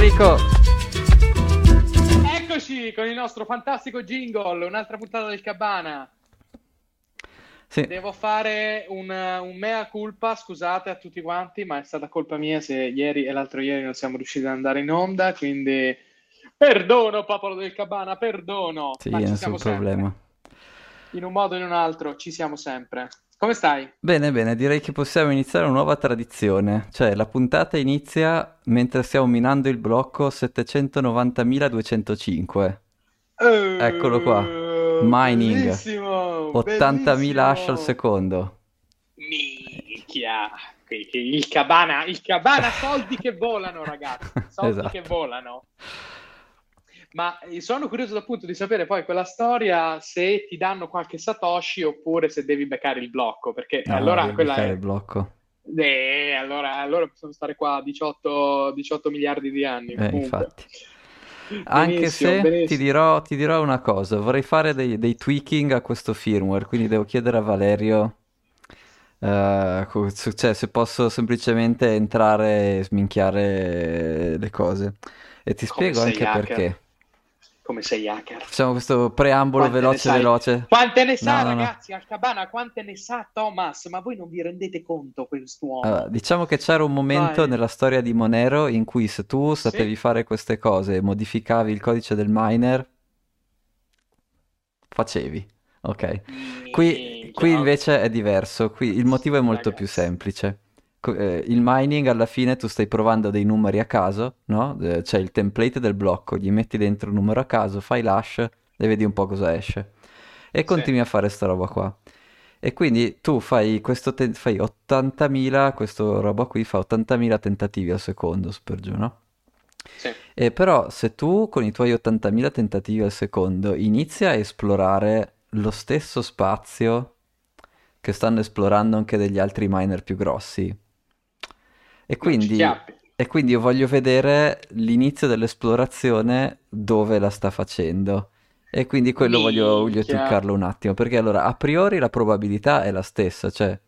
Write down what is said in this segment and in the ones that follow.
Federico. Eccoci con il nostro fantastico jingle, un'altra puntata del Cabana. Sì. Devo fare un, un mea culpa, scusate a tutti quanti, ma è stata colpa mia se ieri e l'altro ieri non siamo riusciti ad andare in onda, quindi perdono popolo del Cabana, perdono. Sì, ma ci siamo sempre. problema. In un modo o in un altro ci siamo sempre. Come stai? Bene, bene, direi che possiamo iniziare una nuova tradizione, cioè la puntata inizia mentre stiamo minando il blocco 790.205. Eccolo qua. Mining. Bellissimo, 80.000 hash al bellissimo. secondo. Minchia. Il cabana, il cabana soldi che volano, ragazzi. Soldi Esatto. che volano. Ma eh, sono curioso appunto di sapere poi quella storia se ti danno qualche Satoshi oppure se devi beccare il blocco, perché No, allora quella è... il blocco. Eh, allora, allora possiamo stare qua 18, 18 miliardi di anni. Eh, infatti. Anche Benissimo, se benissimo. ti dirò, ti dirò una cosa, vorrei fare dei, dei tweaking a questo firmware, quindi devo chiedere a Valerio su- cioè, se posso semplicemente entrare e sminchiare le cose. E ti Come spiego anche hacker. perché. Come sei hacker? Facciamo questo preambolo Quante veloce veloce. Quante ne sa, No, no, no. ragazzi? Al cabana, quante ne sa Thomas? Ma voi non vi rendete conto quest'uomo? Allora, diciamo che c'era un momento Vai. nella storia di Monero in cui se tu sapevi fare queste cose e modificavi il codice del miner, facevi, ok? Qui, qui no. invece è diverso, qui il motivo è molto più Ragazzi. semplice. Eh, il mining alla fine tu stai provando dei numeri a caso, no? Eh, C'è il template del blocco, gli metti dentro un numero a caso, fai l'hash e vedi un po' cosa esce. E continui a fare sta roba qua. E quindi tu fai questo te- fai 80.000, questo roba qui fa 80.000 tentativi al secondo, per giù, no? Sì. E però se tu con i tuoi 80.000 tentativi al secondo inizi a esplorare lo stesso spazio che stanno esplorando anche degli altri miner più grossi, e quindi, e quindi io voglio vedere l'inizio dell'esplorazione dove la sta facendo. E quindi quello voglio, voglio tweakarlo un attimo, perché allora a priori la probabilità è la stessa, cioè...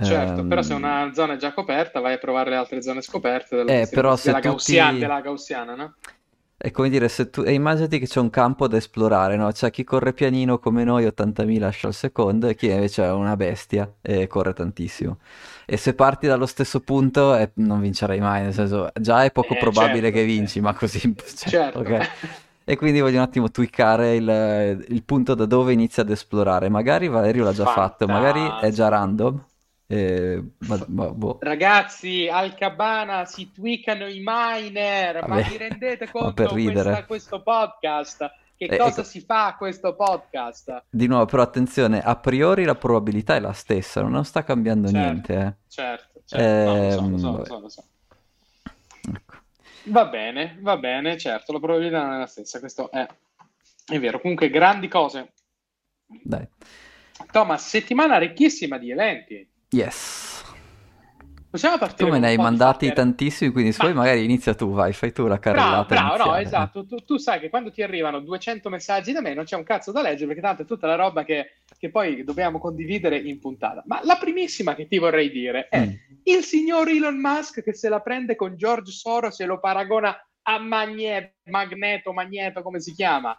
Certo, però se ehm, una zona è già coperta, vai a provare le altre zone scoperte della, Eh, però se della, tutti- gaussiana, della gaussiana, no? È come dire, se tu... e immaginati che c'è un campo da esplorare, no? C'è chi corre pianino come noi, 80.000 hash al secondo, e chi invece è una bestia e corre tantissimo. E se parti dallo stesso punto, eh, non vincerai mai, nel senso, già è poco Eh, probabile certo, che vinci, ma così... cioè, Certo. ok? E quindi voglio un attimo tweakare il, il punto da dove inizia ad esplorare. Magari Valerio l'ha già fatto, magari è già random. eh, ma- ma boh. Ragazzi, al cabana si tweakano i miner, ma Vabbè, vi rendete ma conto questa- questo podcast? Che Eh, cosa ecco. si fa a questo podcast? Di nuovo, però attenzione, a priori la probabilità è la stessa, non sta cambiando Certo. niente. eh. Certo, certo, no, lo so, lo Ehm, so, so, lo so. Ecco. Va bene, va bene, certo, la probabilità non è la stessa, questo è, è vero. Comunque, grandi cose. Dai. Thomas, settimana ricchissima di eventi. Yes. Possiamo partire Tu me ne hai mandati fucker? tantissimi, quindi se Ma- magari inizia tu, vai, fai tu la Bravo, carrellata bravo, no, iniziale. esatto. Tu, tu sai che quando ti arrivano 200 messaggi da me non c'è un cazzo da leggere perché tanto è tutta la roba che, che poi dobbiamo condividere in puntata. Ma la primissima che ti vorrei dire è Mm. il signor Elon Musk che se la prende con George Soros e lo paragona a Magne- Magneto, Magneto, come si chiama.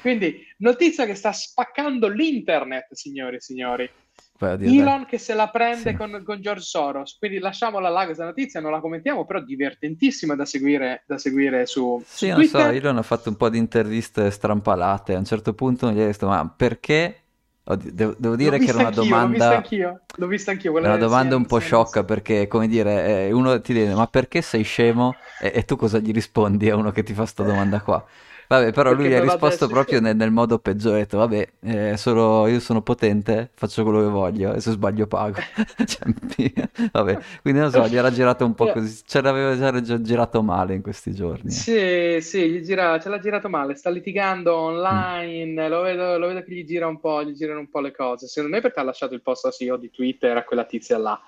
Quindi, notizia che sta spaccando l'internet, signori e signori. Elon che se la prende Sì. con, con George Soros. Quindi lasciamola là questa notizia, non la commentiamo, però divertentissima da seguire, da seguire su, Sì, su non so, Twitter. Elon ha fatto un po' di interviste strampalate. A un certo punto gli ho detto, ma perché? Devo, devo dire che era una anch'io, L'ho vista domanda, anch'io, l'ho vista anch'io. è quella una domanda un po' sciocca perché, come dire, uno ti dice, ma perché sei scemo? E, e tu cosa gli rispondi a uno che ti fa sta domanda qua? Vabbè, però lui ha risposto detto- proprio nel, nel modo peggiore, ha detto, vabbè, eh, solo- io sono potente, faccio quello che voglio e se sbaglio pago. Cioè, vabbè, quindi non so, gli era girato un po' così, ce l'aveva già girato male in questi giorni. eh. Sì, sì, gli gira- ce l'ha girato male, sta litigando online, lo vedo, lo vedo che gli gira un po', gli girano un po' le cose. Secondo me perché ha lasciato il posto a CEO di Twitter a quella tizia là,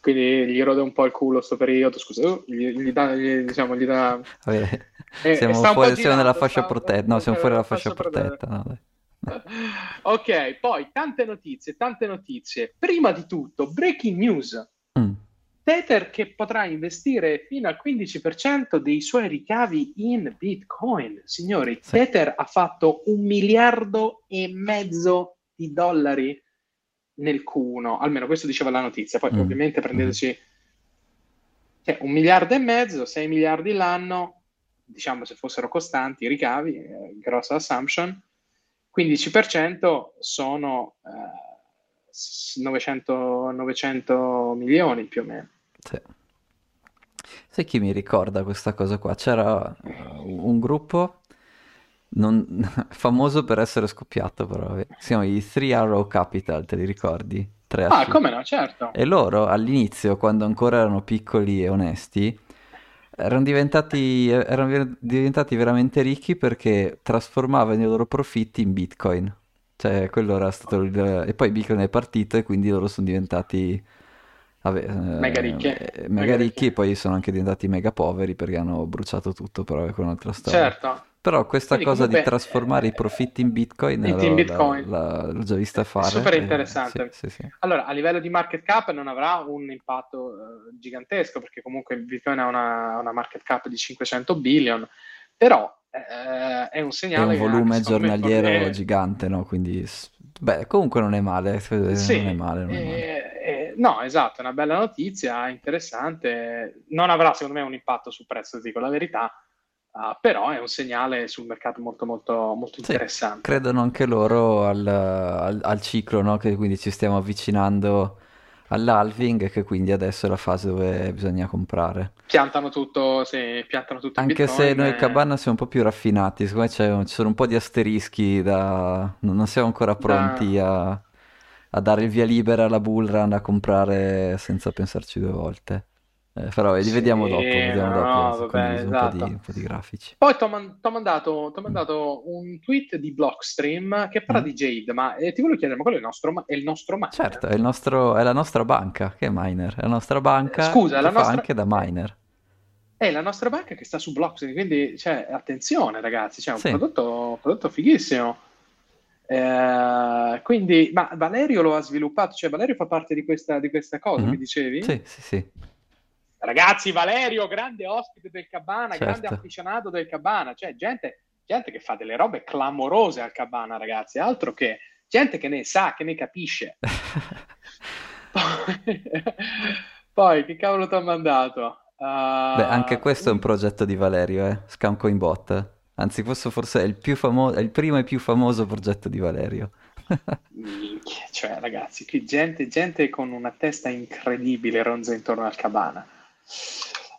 quindi gli rode un po' il culo sto periodo, scusa, uh, gli, gli dà, gli- diciamo, gli dà... Vabbè, eh, siamo fuori, siamo girando, nella fascia sta- protetta, no, siamo fuori dalla fascia sta- protetta, no. Ok, poi tante notizie, tante notizie. Prima di tutto, breaking news. Mm. Tether che potrà investire fino al 15% dei suoi ricavi in Bitcoin. Signori, sì. Tether ha fatto un miliardo e mezzo di dollari nel Q1, almeno questo diceva la notizia, poi mm. ovviamente prendeteci mm. cioè, un miliardo e mezzo, 6 miliardi l'anno, diciamo se fossero costanti i ricavi, eh, grossa assumption, 15% sono eh, 900, 900 milioni più o meno. Sì. Sai chi mi ricorda questa cosa qua? C'era uh, un gruppo non... famoso per essere scoppiato, però. Si chiama i Three Arrow Capital, te li ricordi? Tre ah, come no, certo. E loro all'inizio, quando ancora erano piccoli e onesti, erano diventati, erano diventati veramente ricchi perché trasformavano i loro profitti in bitcoin. Cioè, quello era stato il... E poi Bitcoin è partito e quindi loro sono diventati Vabbè, mega ricchi. Eh, mega, ricchi e poi sono anche diventati mega poveri perché hanno bruciato tutto, però è un'altra storia. Certo. Però questa Quindi, cosa comunque, di trasformare eh, i profitti in Bitcoin, in Bitcoin. La, l'ho già vista fare. È super interessante. Sì, sì, sì. Allora, a livello di market cap non avrà un impatto uh, gigantesco perché comunque Bitcoin ha una, una, market cap di 500 billion, però uh, è un segnale... È un volume giornaliero è... gigante, no? Quindi, beh, comunque non è male. Non è male, non è male. No, esatto, è una bella notizia, interessante. Non avrà secondo me un impatto sul prezzo, dico la verità, uh, però è un segnale sul mercato molto molto, molto interessante. Sì, credono anche loro al, al, al ciclo, no? che quindi ci stiamo avvicinando all'halving e che quindi adesso è la fase dove bisogna comprare. Piantano tutto, sì, piantano tutto Anche se noi e... Cabana siamo un po' più raffinati, secondo me ci sono un po' di asterischi da... non siamo ancora pronti da... a a dare il via libera alla bullrun a comprare senza pensarci due volte. Eh, però sì, vediamo dopo, vediamo no, dopo vabbè, esatto. un, po di, esatto. un, po di, grafici. Poi ti ho man- mandato, mandato, un tweet di Blockstream che parla mm. di Jade, ma eh, ti volevo chiedere, ma quello è il nostro, è il nostro miner? Certo, è, nostro, è, la nostra banca che è miner, è la nostra banca Scusa, la nostra... anche da miner. È la nostra banca che sta su Blockstream, quindi cioè, attenzione ragazzi, c'è un sì. prodotto, prodotto fighissimo. Eh, quindi, ma Valerio lo ha sviluppato, cioè Valerio fa parte di questa, di questa cosa, mm-hmm. mi dicevi? Sì, sì, sì. Ragazzi, Valerio, grande ospite del Cabana, certo. grande appassionato del Cabana, cioè gente, gente che fa delle robe clamorose al Cabana, ragazzi, altro che gente che ne sa, che ne capisce. poi, poi, che cavolo ti ha mandato? Uh... Beh, anche questo è un progetto di Valerio, eh? Scamcoin Bot. Anzi, questo forse è il, più famo- è il primo e più famoso progetto di Valerio. Minchia, cioè ragazzi, qui gente, gente con una testa incredibile ronza intorno al cabana.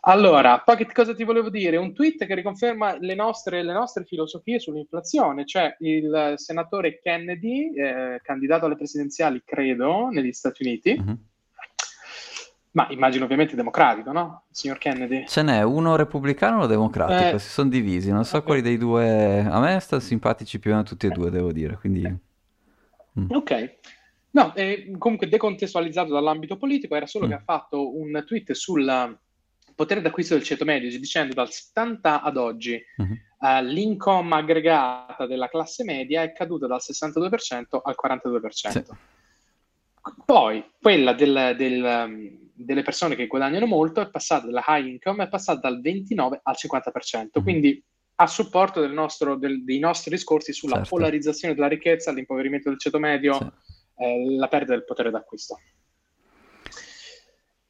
Allora, poi che cosa ti volevo dire? Un tweet che riconferma le nostre, le nostre filosofie sull'inflazione, cioè il senatore Kennedy, eh, candidato alle presidenziali, credo, negli Stati Uniti, mm-hmm ma immagino ovviamente democratico, no? Il signor Kennedy. Ce n'è uno repubblicano e uno democratico, eh, si sono divisi, non so okay. quali dei due... A me stanno simpatici più o meno tutti e due, devo dire, quindi... Mm. Ok. No, eh, comunque decontestualizzato dall'ambito politico, era solo mm. che ha fatto un tweet sul potere d'acquisto del ceto medio, dicendo dal 70 ad oggi mm-hmm. uh, l'income aggregata della classe media è caduta dal 62% al 42%. Sì. Poi quella del, del delle persone che guadagnano molto è passata dalla high income, è passata dal 29 al 50%, mm-hmm. quindi a supporto del nostro, del, dei nostri discorsi sulla certo. polarizzazione della ricchezza, l'impoverimento del ceto medio, sì. Eh, la perdita del potere d'acquisto.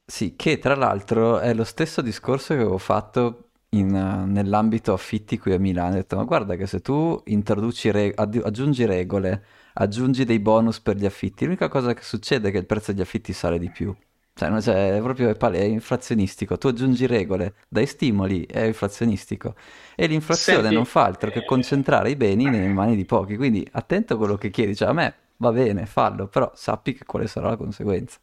Sì, che tra l'altro è lo stesso discorso che avevo fatto in, uh, nell'ambito affitti qui a Milano. Ho detto, ma guarda che se tu introduci re- aggiungi regole, aggiungi dei bonus per gli affitti, l'unica cosa che succede è che il prezzo degli affitti sale di più. Cioè, non c'è, è proprio è inflazionistico. Tu aggiungi regole, dai stimoli, è inflazionistico. E l'inflazione Senti, non fa altro che concentrare i beni nelle mani di pochi. Quindi attento a quello che chiedi. Cioè, a me va bene, fallo, però sappi che quale sarà la conseguenza.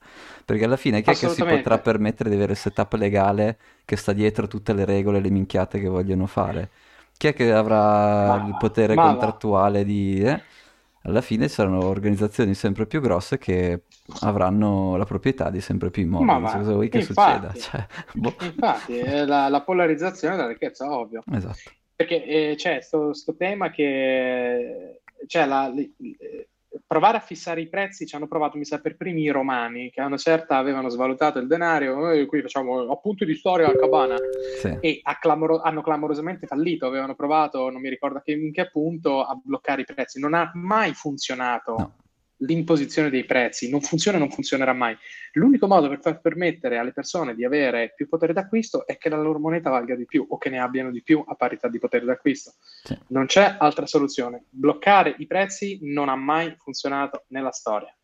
Perché alla fine chi è che si potrà permettere di avere il setup legale che sta dietro tutte le regole e le minchiate che vogliono fare? Chi è che avrà ma, il potere contrattuale va. di... Eh? alla fine saranno organizzazioni sempre più grosse che avranno la proprietà di sempre più immobili. Ma, cosa vuoi che infatti, succeda? Cioè, boh. Infatti, è la, la, polarizzazione della ricchezza, ovvio. Esatto. Perché eh, c'è questo tema che... Cioè, la, provare a fissare i prezzi ci hanno provato, mi sa, per primi i romani, che a una certa avevano svalutato il denaro, noi qui facciamo appunti di storia al cabana, sì. e clamoro- hanno clamorosamente fallito, avevano provato, non mi ricordo che, in che punto, a bloccare i prezzi. Non ha mai funzionato. No l'imposizione dei prezzi non funziona e non funzionerà mai. L'unico modo per far permettere alle persone di avere più potere d'acquisto è che la loro moneta valga di più o che ne abbiano di più a parità di potere d'acquisto. Sì. Non c'è altra soluzione. Bloccare i prezzi non ha mai funzionato nella storia.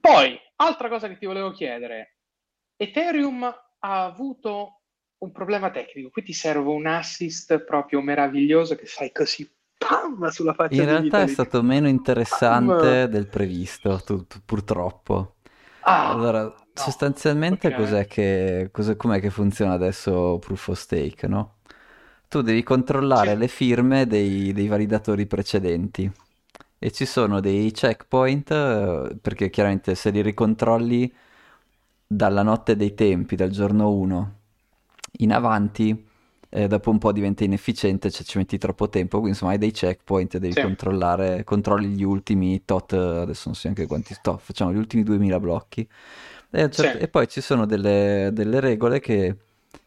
Poi, altra cosa che ti volevo chiedere. Ethereum ha avuto un problema tecnico, qui ti serve un assist proprio meraviglioso che fai così pam, sulla faccia In realtà è stato meno interessante pam. del previsto, tu, tu, purtroppo. Ah, allora, no. sostanzialmente okay. cos'è che, cos'è, com'è che funziona adesso Proof of Stake, no? Tu devi controllare sì. le firme dei, dei, validatori precedenti e ci sono dei checkpoint, eh, perché chiaramente se li ricontrolli dalla notte dei tempi, dal giorno 1 in avanti, eh, dopo un po' diventa inefficiente, cioè ci metti troppo tempo, quindi insomma hai dei checkpoint, devi sì. controllare, controlli gli ultimi tot, adesso non so neanche quanti tot, facciamo gli ultimi 2000 blocchi. E, certo, sì. e poi ci sono delle, delle regole che,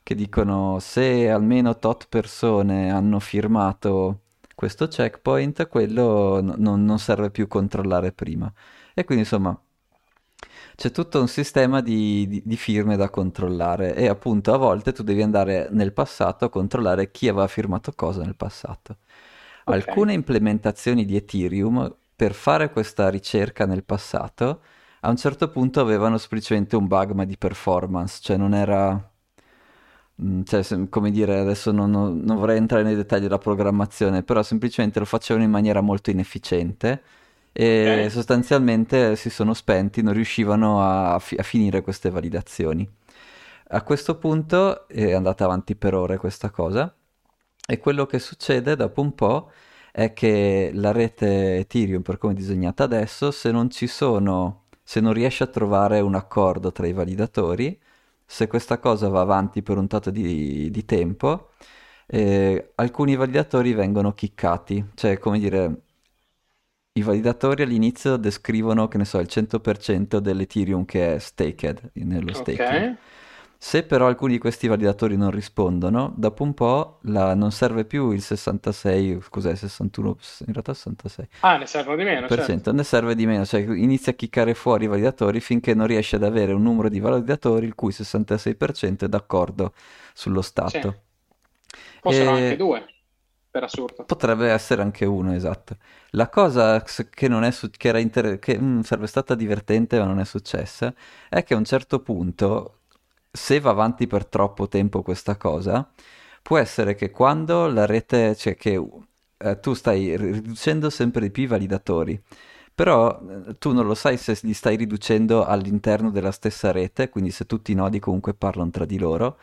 che, dicono se almeno tot persone hanno firmato questo checkpoint, quello n- non serve più controllare prima. E quindi insomma c'è tutto un sistema di, di, di, firme da controllare e appunto a volte tu devi andare nel passato a controllare chi aveva firmato cosa nel passato. Okay. Alcune implementazioni di Ethereum per fare questa ricerca nel passato a un certo punto avevano semplicemente un bug ma di performance, cioè non era... Mm, cioè, come dire, adesso non, non, non vorrei entrare nei dettagli della programmazione, però semplicemente lo facevano in maniera molto inefficiente e sostanzialmente si sono spenti, non riuscivano a, fi- a, finire queste validazioni. A questo punto è andata avanti per ore questa cosa e quello che succede dopo un po' è che la rete Ethereum, per come è disegnata adesso, se non ci sono, se non riesce a trovare un accordo tra i validatori, se questa cosa va avanti per un tot di, di tempo, eh, alcuni validatori vengono kickati, cioè come dire i validatori all'inizio descrivono, che ne so, il 100% dell'Ethereum che è staked nello staking. Okay. Se però alcuni di questi validatori non rispondono, dopo un po' la, non serve più il 66, scusate, 61, in realtà 66. Ah, ne serve di meno, certo. Ne serve di meno, cioè inizia a chiccare fuori i validatori finché non riesce ad avere un numero di validatori il cui 66% è d'accordo sullo stato. Sì. Possono e... anche due per assurdo. Potrebbe essere anche uno, esatto. La cosa che, non è su- che, inter- che mm, sarebbe stata divertente ma non è successa è che a un certo punto, se va avanti per troppo tempo questa cosa, può essere che quando la rete, cioè che eh, tu stai riducendo sempre di più i validatori, però eh, tu non lo sai se li stai riducendo all'interno della stessa rete, quindi se tutti i nodi comunque parlano tra di loro,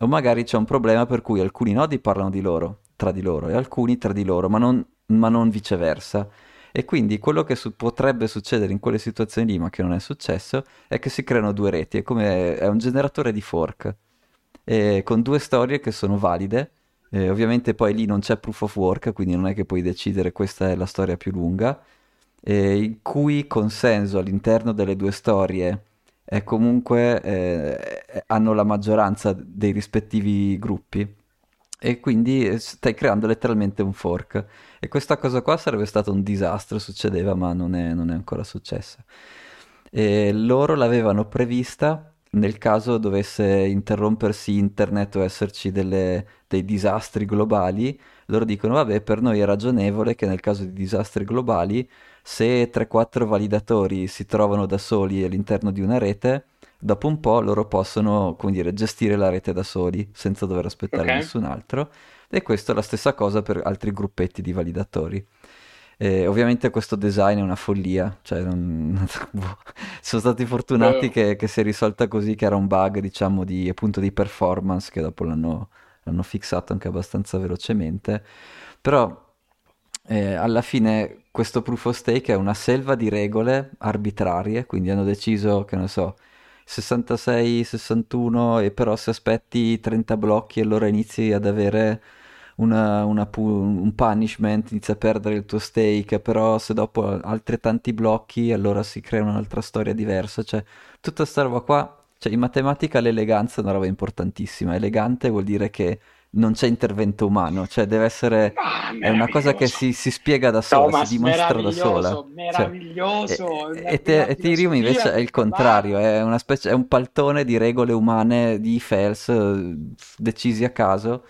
o magari c'è un problema per cui alcuni nodi parlano di loro, tra di loro e alcuni tra di loro, ma non, ma non viceversa. E quindi quello che su- potrebbe succedere in quelle situazioni lì, ma che non è successo, è che si creano due reti, è come è un generatore di fork, e con due storie che sono valide. E ovviamente poi lì non c'è proof of work, quindi non è che puoi decidere questa è la storia più lunga, in cui consenso all'interno delle due storie è comunque eh, hanno la maggioranza dei rispettivi gruppi e quindi eh, stai creando letteralmente un fork. E questa cosa qua sarebbe stato un disastro, succedeva, ma non è, non è ancora successa. E loro l'avevano prevista nel caso dovesse interrompersi internet o esserci delle, dei disastri globali, loro dicono vabbè per noi è ragionevole che nel caso di disastri globali se 3-4 validatori si trovano da soli all'interno di una rete, dopo un po' loro possono, come dire, gestire la rete da soli senza dover aspettare okay. nessun altro. E questo è la stessa cosa per altri gruppetti di validatori. E ovviamente questo design è una follia, cioè non... Boh, sono stati fortunati che, che, si è risolta così, che era un bug diciamo di, appunto, di performance che dopo l'hanno, l'hanno fissato anche abbastanza velocemente. Però eh, alla fine questo proof of stake è una selva di regole arbitrarie, quindi hanno deciso, che ne so, 66, 61 e però se aspetti 30 blocchi allora inizi ad avere una, una pu- un punishment, inizi a perdere il tuo stake, però se dopo altri tanti blocchi allora si crea un'altra storia diversa, cioè tutta questa roba qua, cioè in matematica l'eleganza è una roba importantissima, elegante vuol dire che non c'è intervento umano, cioè deve essere Ah, è una cosa che si, si spiega da sola, Thomas, si dimostra da sola. Cioè, meraviglioso. e, e te- Ethereum invece è il contrario, è, una specie, è un paltone di regole umane di Fels eh, decisi a caso.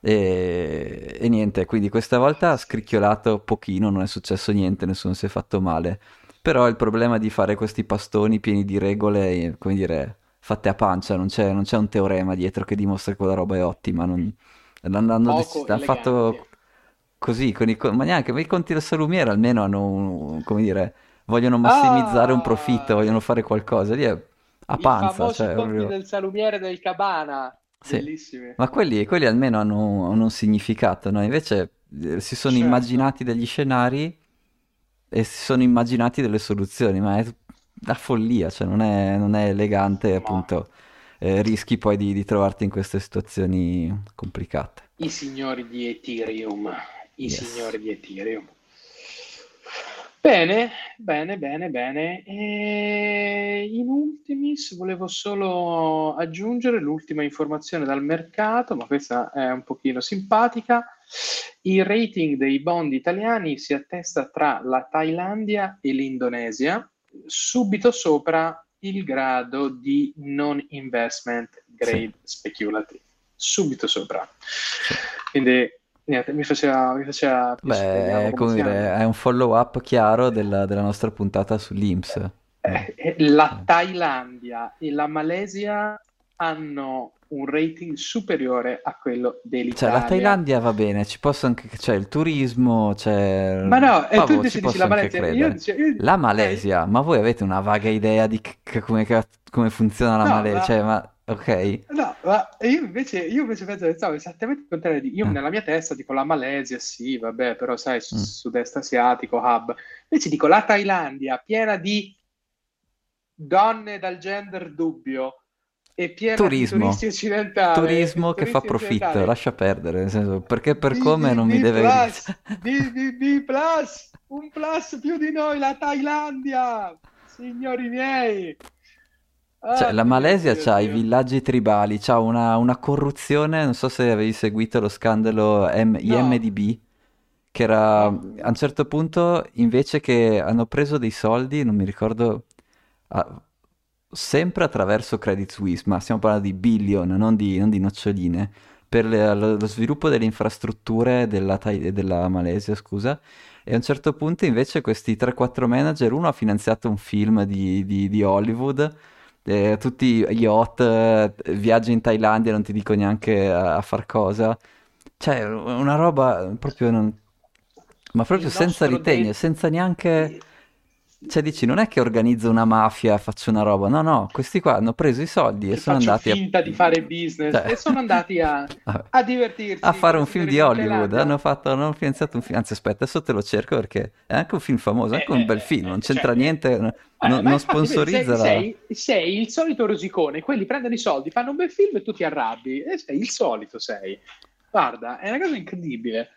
E, e niente, quindi questa volta ha scricchiolato pochino, non è successo niente, nessuno si è fatto male. Però il problema di fare questi pastoni pieni di regole, eh, come dire, fatte a pancia, non c'è, non c'è un teorema dietro che dimostra che quella roba è ottima. Non, l'hanno, hanno dec- l'hanno fatto così, con i, ma neanche ma i conti del salumiere almeno hanno, un- come dire, vogliono massimizzare un profitto, Ah, vogliono fare qualcosa. Lì è a i panza, famosi cioè conti proprio... del salumiere del Cabana, Sì, bellissimi. ma quelli, quelli almeno hanno, hanno un significato, no? Invece eh, si sono Certo. immaginati degli scenari e si sono immaginati delle soluzioni, ma è la follia, cioè non è, non è elegante, Ma appunto, eh, rischi poi di, di trovarti in queste situazioni complicate. i signori di Ethereum, i Yes. signori di Ethereum. Bene, bene, bene, bene. E in ultimis volevo solo aggiungere l'ultima informazione dal mercato, ma questa è un pochino simpatica. Il rating dei bond italiani si attesta tra la Thailandia e l'Indonesia, subito sopra il grado di non investment Sì, grade speculative, subito sopra. sì. Quindi niente, mi faceva, mi faceva Beh, è, come dire, è un follow-up chiaro della, della nostra puntata sull'INPS. no? Eh, eh, la Sì. Thailandia e la Malesia hanno un rating superiore a quello Cioè, la dell'Italia. Thailandia va bene, ci posso anche... c'è il turismo, c'è... Ma no, e tu dici posso la Malesia, io dicevo, io- La eh, Malesia, ma voi avete una vaga idea di che- come, ca- come funziona la no, Malesia? ma Cioè, ma... Ok? No, ma io invece, io invece penso, stavo esattamente il contrario di io Eh, nella mia testa dico la Malesia, sì, vabbè, però sai, mm. sud-est asiatico, hub. Invece dico la Thailandia, piena di donne dal gender dubbio e piena di Turismo. turisti occidentali, Turismo che fa profitto, occidentali. lascia perdere, nel senso, perché per come non mi BBB deve... plus, BBB plus, un plus più di noi, la Thailandia, signori miei. Cioè, la Oddio, Malesia ha i villaggi tribali, c'ha una, una corruzione, non so se avevi seguito lo scandalo M- No, IMDb, che era a un certo punto invece che hanno preso dei soldi, non mi ricordo, ah, sempre attraverso Credit Suisse, ma stiamo parlando di billion, non di, non di noccioline, per le- lo, sviluppo delle infrastrutture della, della Malesia, scusa. E a un certo punto invece questi 3-4 manager, uno ha finanziato un film di, di- di Hollywood, eh, tutti yacht, eh, viaggi in Thailandia, non ti dico neanche a, a far cosa. Cioè, una roba proprio non... Ma proprio senza ritegno, de- senza neanche... Cioè, dici, non è che organizzo una mafia, faccio una roba. No, no, questi qua hanno preso i soldi e che sono faccio andati a... finta di fare business Cioè, e sono andati a, a divertirsi a fare un film di Hollywood. Hanno fatto, hanno finanziato un film. Anzi, aspetta, adesso te lo cerco perché è anche un film famoso, Eh, anche un bel eh, film. Non eh, c'entra cioè, niente, eh, non, infatti sponsorizza sei, sei, sei il solito rosicone, quelli prendono i soldi, fanno un bel film e tu ti arrabbi, e sei il solito sei. Guarda, è una cosa incredibile.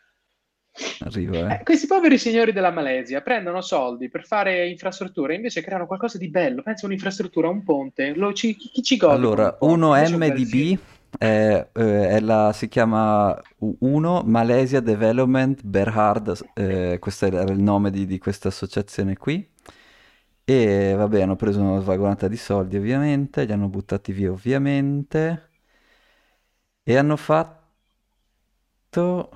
Arrivo, Eh, eh. questi poveri signori della Malesia prendono soldi per fare infrastrutture, invece creano qualcosa di bello. Pensa un'infrastruttura, un ponte, lo ci- chi, chi ci gode Allora, un ponte? Invece è un bel film. 1MDB è, eh, è la, si chiama 1 Malaysia Development Berhad, eh, questo era il nome di, di questa associazione qui. E vabbè, hanno preso una svagonata di soldi ovviamente, li hanno buttati via ovviamente e hanno fatto...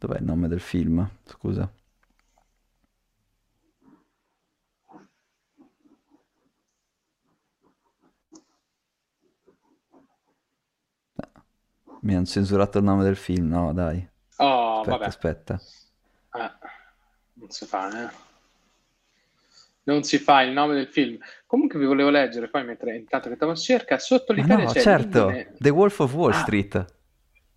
Dov'è il nome del film? Scusa. Mi hanno censurato il nome del film, no, dai. Oh, Aspetta, vabbè. aspetta. Eh, non si fa, eh. Non si fa il nome del film. Comunque vi volevo leggere, poi mentre intanto che Thomas cerca, sotto l'Italia no, certo, The Wolf of Wall Ah, Street.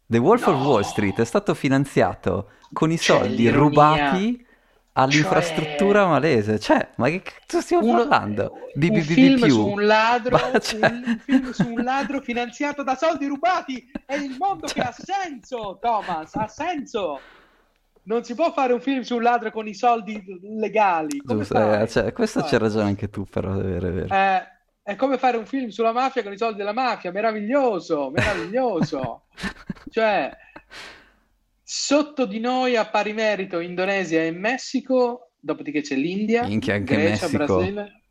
The Wolf of Wall no, Street è stato finanziato con i soldi l'ironia. rubati all'infrastruttura cioè... malese. Cioè, ma che cazzo stiamo Uno... parlando? Di un film su un ladro, cioè... un film su un ladro finanziato da soldi rubati. È il mondo cioè... che ha senso, Thomas, ha senso. Non si può fare un film su un ladro con i soldi legali. Giusto, eh, cioè, questo c'è ragione anche tu, però, è vero, è vero. Eh, è come fare un film sulla mafia con i soldi della mafia, meraviglioso, meraviglioso. cioè, Sotto di noi a pari merito Indonesia e Messico, dopodiché c'è l'India, Minchia, anche Grecia, Messico. Brasile.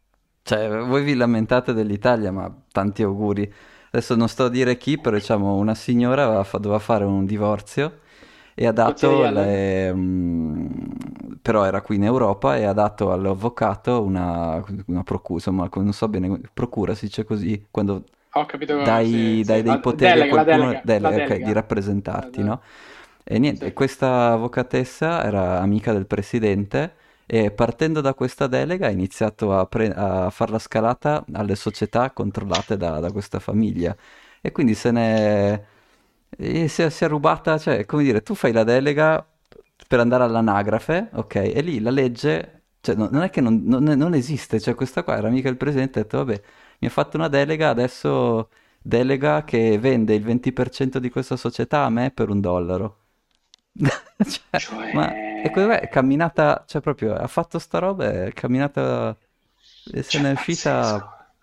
Cioè, voi vi lamentate dell'Italia, ma tanti auguri. Adesso non sto a dire chi, però diciamo una signora doveva fare un divorzio e ha dato le, um, però era qui in Europa e ha dato all'avvocato una, una procura, insomma, non so bene, procura si dice così, quando dai, sì, dai sì. dei poteri delega, a qualcuno delega, delega, okay, di rappresentarti, no? E niente, sì. questa avvocatessa era amica del presidente e partendo da questa delega ha iniziato a, pre- a fare la scalata alle società controllate da, da questa famiglia. E quindi se ne è, si, è, si è rubata, cioè, come dire, tu fai la delega per andare all'anagrafe, ok, e lì la legge, cioè, no, non è che non, non, non, esiste, cioè questa qua era amica del presidente, ha detto, vabbè, mi ha fatto una delega, adesso delega che vende il 20% di questa società a me per un dollaro. cioè, cioè... Ma è, è camminata, cioè proprio ha fatto sta roba, è camminata e se cioè, ne è uscita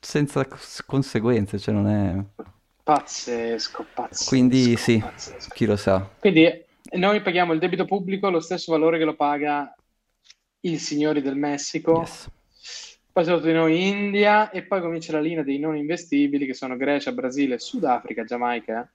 senza conseguenze, cioè non è... Pazzesco, pazzesco. Quindi sì, pazzesco. chi lo sa. Quindi noi paghiamo il debito pubblico lo stesso valore che lo paga i signori del Messico. Yes. Poi sotto di noi India e poi comincia la linea dei non investibili che sono Grecia, Brasile, Sudafrica, Giamaica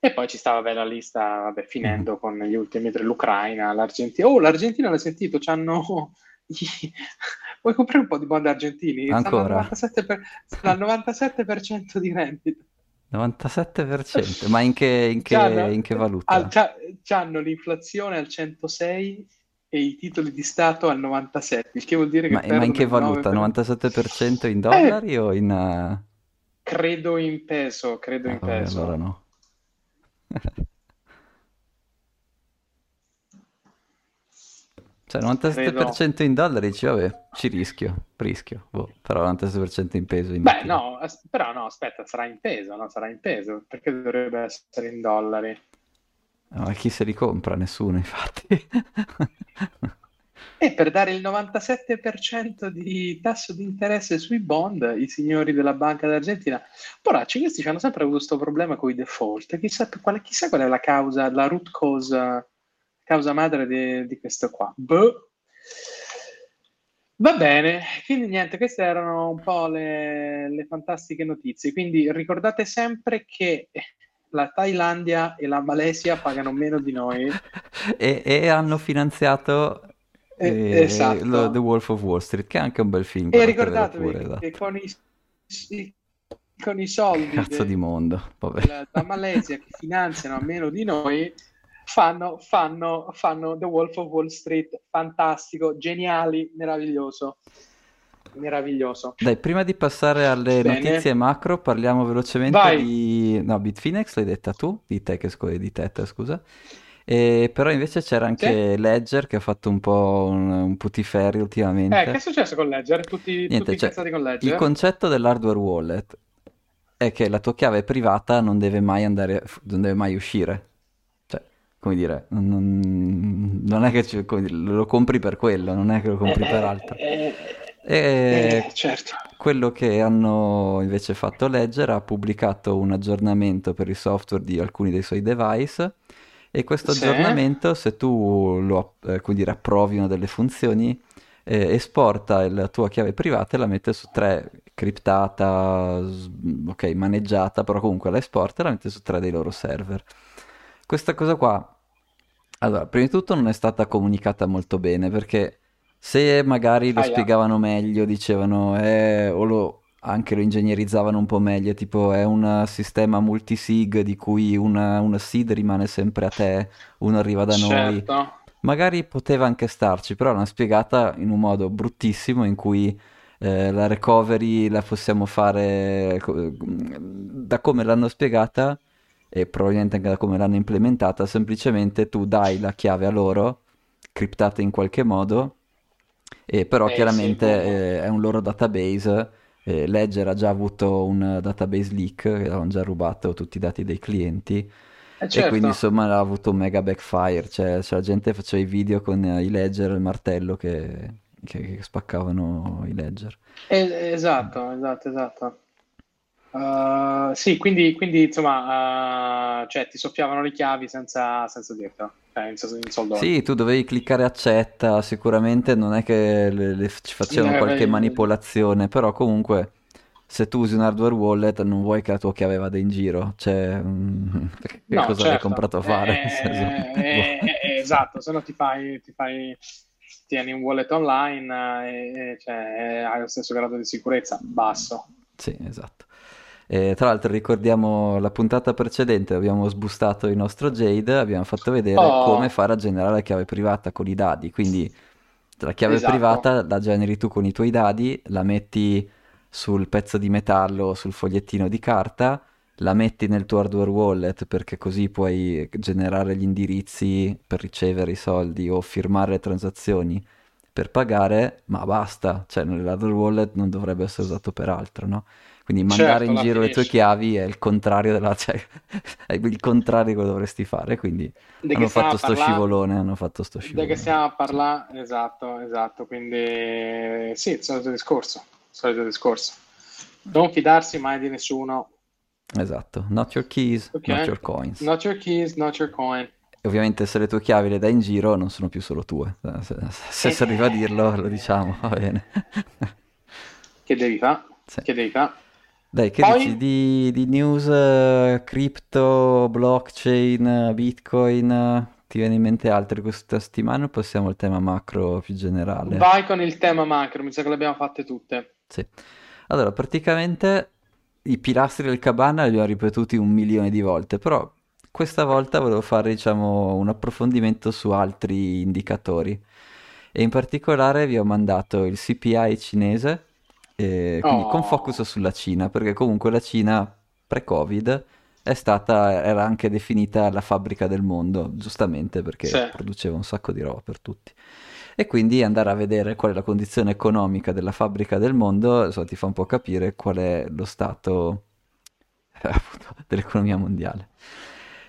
e poi ci stava bella lista, vabbè, finendo mm. con gli ultimi tre, l'Ucraina, l'Argentina. Oh, l'Argentina l'hai sentito, c'hanno... Vuoi comprare un po' di bond argentini? Ancora? Stanno al 97%, 97% di rendita. 97%? Ma in che, in che, in che valuta? Al, c'hanno l'inflazione al 106 e i titoli di Stato al 97, il che vuol dire che... Ma, ma in che valuta? 97% in dollari eh, o in... Uh... Credo in peso, credo ah, in peso. Allora no. Cioè 97% Credo... in dollari, dici vabbè, ci rischio, rischio, boh, però 97% in peso. In Beh, no, però no, aspetta, sarà in peso, no? Sarà in peso, perché dovrebbe essere in dollari? Ma chi se li compra? Nessuno, infatti. E per dare il 97% di tasso di interesse sui bond, i signori della Banca d'Argentina, poracci, questi hanno sempre avuto questo problema con i default. Chissà qual, chissà qual è la causa, la root cause, causa madre di, di questo qua. Boh. Va bene, quindi niente, queste erano un po' le, le fantastiche notizie. Quindi ricordate sempre che la Thailandia e la Malesia pagano meno di noi. e, e hanno finanziato eh, esatto. lo, The Wolf of Wall Street, che è anche un bel film. E ricordatevi pure, esatto. che con i, con i soldi Cazzo de, di mondo. La, la Malesia che finanziano a meno di noi fanno, fanno, fanno The Wolf of Wall Street fantastico, geniali, meraviglioso. Meraviglioso. Dai, prima di passare alle Bene. notizie macro, parliamo velocemente Vai. di no, Bitfinex, l'hai detta tu, di te che scusa, di Teta, scusa. E, però invece c'era anche sì. Ledger che ha fatto un po' un, un putiferri ultimamente. Eh, che è successo con Ledger? Tutti, Niente, tutti cioè, con Ledger? Il concetto dell'hardware wallet è che la tua chiave privata non deve mai andare, non deve mai uscire. Come dire, non, non è che dire, lo compri per quello, non è che lo compri eh, per altro. Eh, eh, eh, certo. Quello che hanno invece fatto Ledger ha pubblicato un aggiornamento per il software di alcuni dei suoi device e questo sì. aggiornamento, se tu lo eh, dire, approvi una delle funzioni, eh, esporta la tua chiave privata e la mette su tre criptata, ok, maneggiata, però comunque la esporta e la mette su tre dei loro server. Questa cosa qua, allora, prima di tutto non è stata comunicata molto bene perché se magari lo ah, spiegavano meglio, dicevano, eh, o lo anche lo ingegnerizzavano un po' meglio, tipo è un sistema multisig di cui una, una seed rimane sempre a te, uno arriva da certo. noi. Magari poteva anche starci, però l'hanno spiegata in un modo bruttissimo in cui eh, la recovery la possiamo fare da come l'hanno spiegata e probabilmente anche da come l'hanno implementata, semplicemente tu dai la chiave a loro criptate in qualche modo, e però Eh, chiaramente sì, eh, è un loro database. eh, Ledger ha già avuto un database leak, avevano già rubato tutti i dati dei clienti eh, e quindi certo. insomma ha avuto un mega backfire, cioè, cioè la gente faceva i video con i Ledger e il martello che, che- che spaccavano i Ledger. Eh, esatto, esatto, esatto. Uh, sì, quindi, quindi insomma, uh, cioè, ti soffiavano le chiavi senza, senza dirtelo, soldoni. Sì, tu dovevi cliccare accetta, sicuramente non è che le- le- ci facevano Eh, qualche beh, manipolazione, però comunque se tu usi un hardware wallet non vuoi che la tua chiave vada in giro, cioè mm, che No, cosa l'hai certo. comprato a fare? Eh, eh, eh, esatto, se no ti fai, ti fai, tieni un wallet online eh, e, e, cioè, hai lo stesso grado di sicurezza basso. Sì, esatto. E tra l'altro ricordiamo la puntata precedente, abbiamo sbustato il nostro Jade, abbiamo fatto vedere come Oh, fare a generare la chiave privata con i dadi, quindi la chiave esatto, privata la generi tu con i tuoi dadi, la metti sul pezzo di metallo o sul fogliettino di carta, la metti nel tuo hardware wallet perché così puoi generare gli indirizzi per ricevere i soldi o firmare le transazioni per pagare, ma basta, cioè l'hardware wallet non dovrebbe essere usato per altro, no? Quindi mandare certo, in giro le tue chiavi è il contrario della, cioè, è il contrario di quello che dovresti fare, quindi De che hanno fatto sto parlare? scivolone, hanno fatto sto De che scivolone. stiamo a parlare? Esatto, esatto, quindi sì, il solito discorso, il solito discorso. Non fidarsi mai di nessuno. Esatto, not your keys, Ok? not your coins. Not your keys, not your coin. E ovviamente se le tue chiavi le dai in giro non sono più solo tue, se, se si arriva a dirlo lo diciamo, va bene. Che devi fare? Sì. Che devi fare? Dai, che dici Poi, di, di news, eh, crypto, blockchain, eh, bitcoin? eh, Ti viene in mente altri questa settimana o passiamo al tema macro più generale? vai con il tema macro, mi sa che le abbiamo fatte tutte. Sì. Allora, praticamente i pilastri del cabana li abbiamo ripetuti un milione di volte, però questa volta volevo fare, diciamo, un approfondimento su altri indicatori. E in particolare vi ho mandato il CPI cinese, eh, quindi con focus Oh, sulla Cina, perché comunque la Cina pre-Covid è stata, era anche definita la fabbrica del mondo, giustamente perché sì, produceva un sacco di roba per tutti. E quindi andare a vedere qual è la condizione economica della fabbrica del mondo, insomma, ti fa un po' capire qual è lo stato eh, appunto, dell'economia mondiale.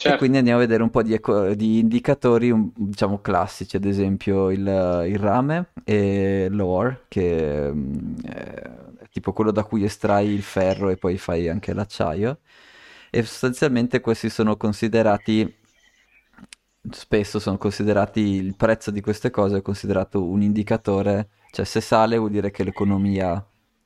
E quindi certo. andiamo a vedere un po' di, eco- di indicatori, un- diciamo, classici, ad esempio il, il rame e l'ore, che mm, è tipo quello da cui estrai il ferro e poi fai anche l'acciaio. E sostanzialmente questi sono considerati, spesso sono considerati, il prezzo di queste cose è considerato un indicatore, cioè se sale vuol dire che l'economia,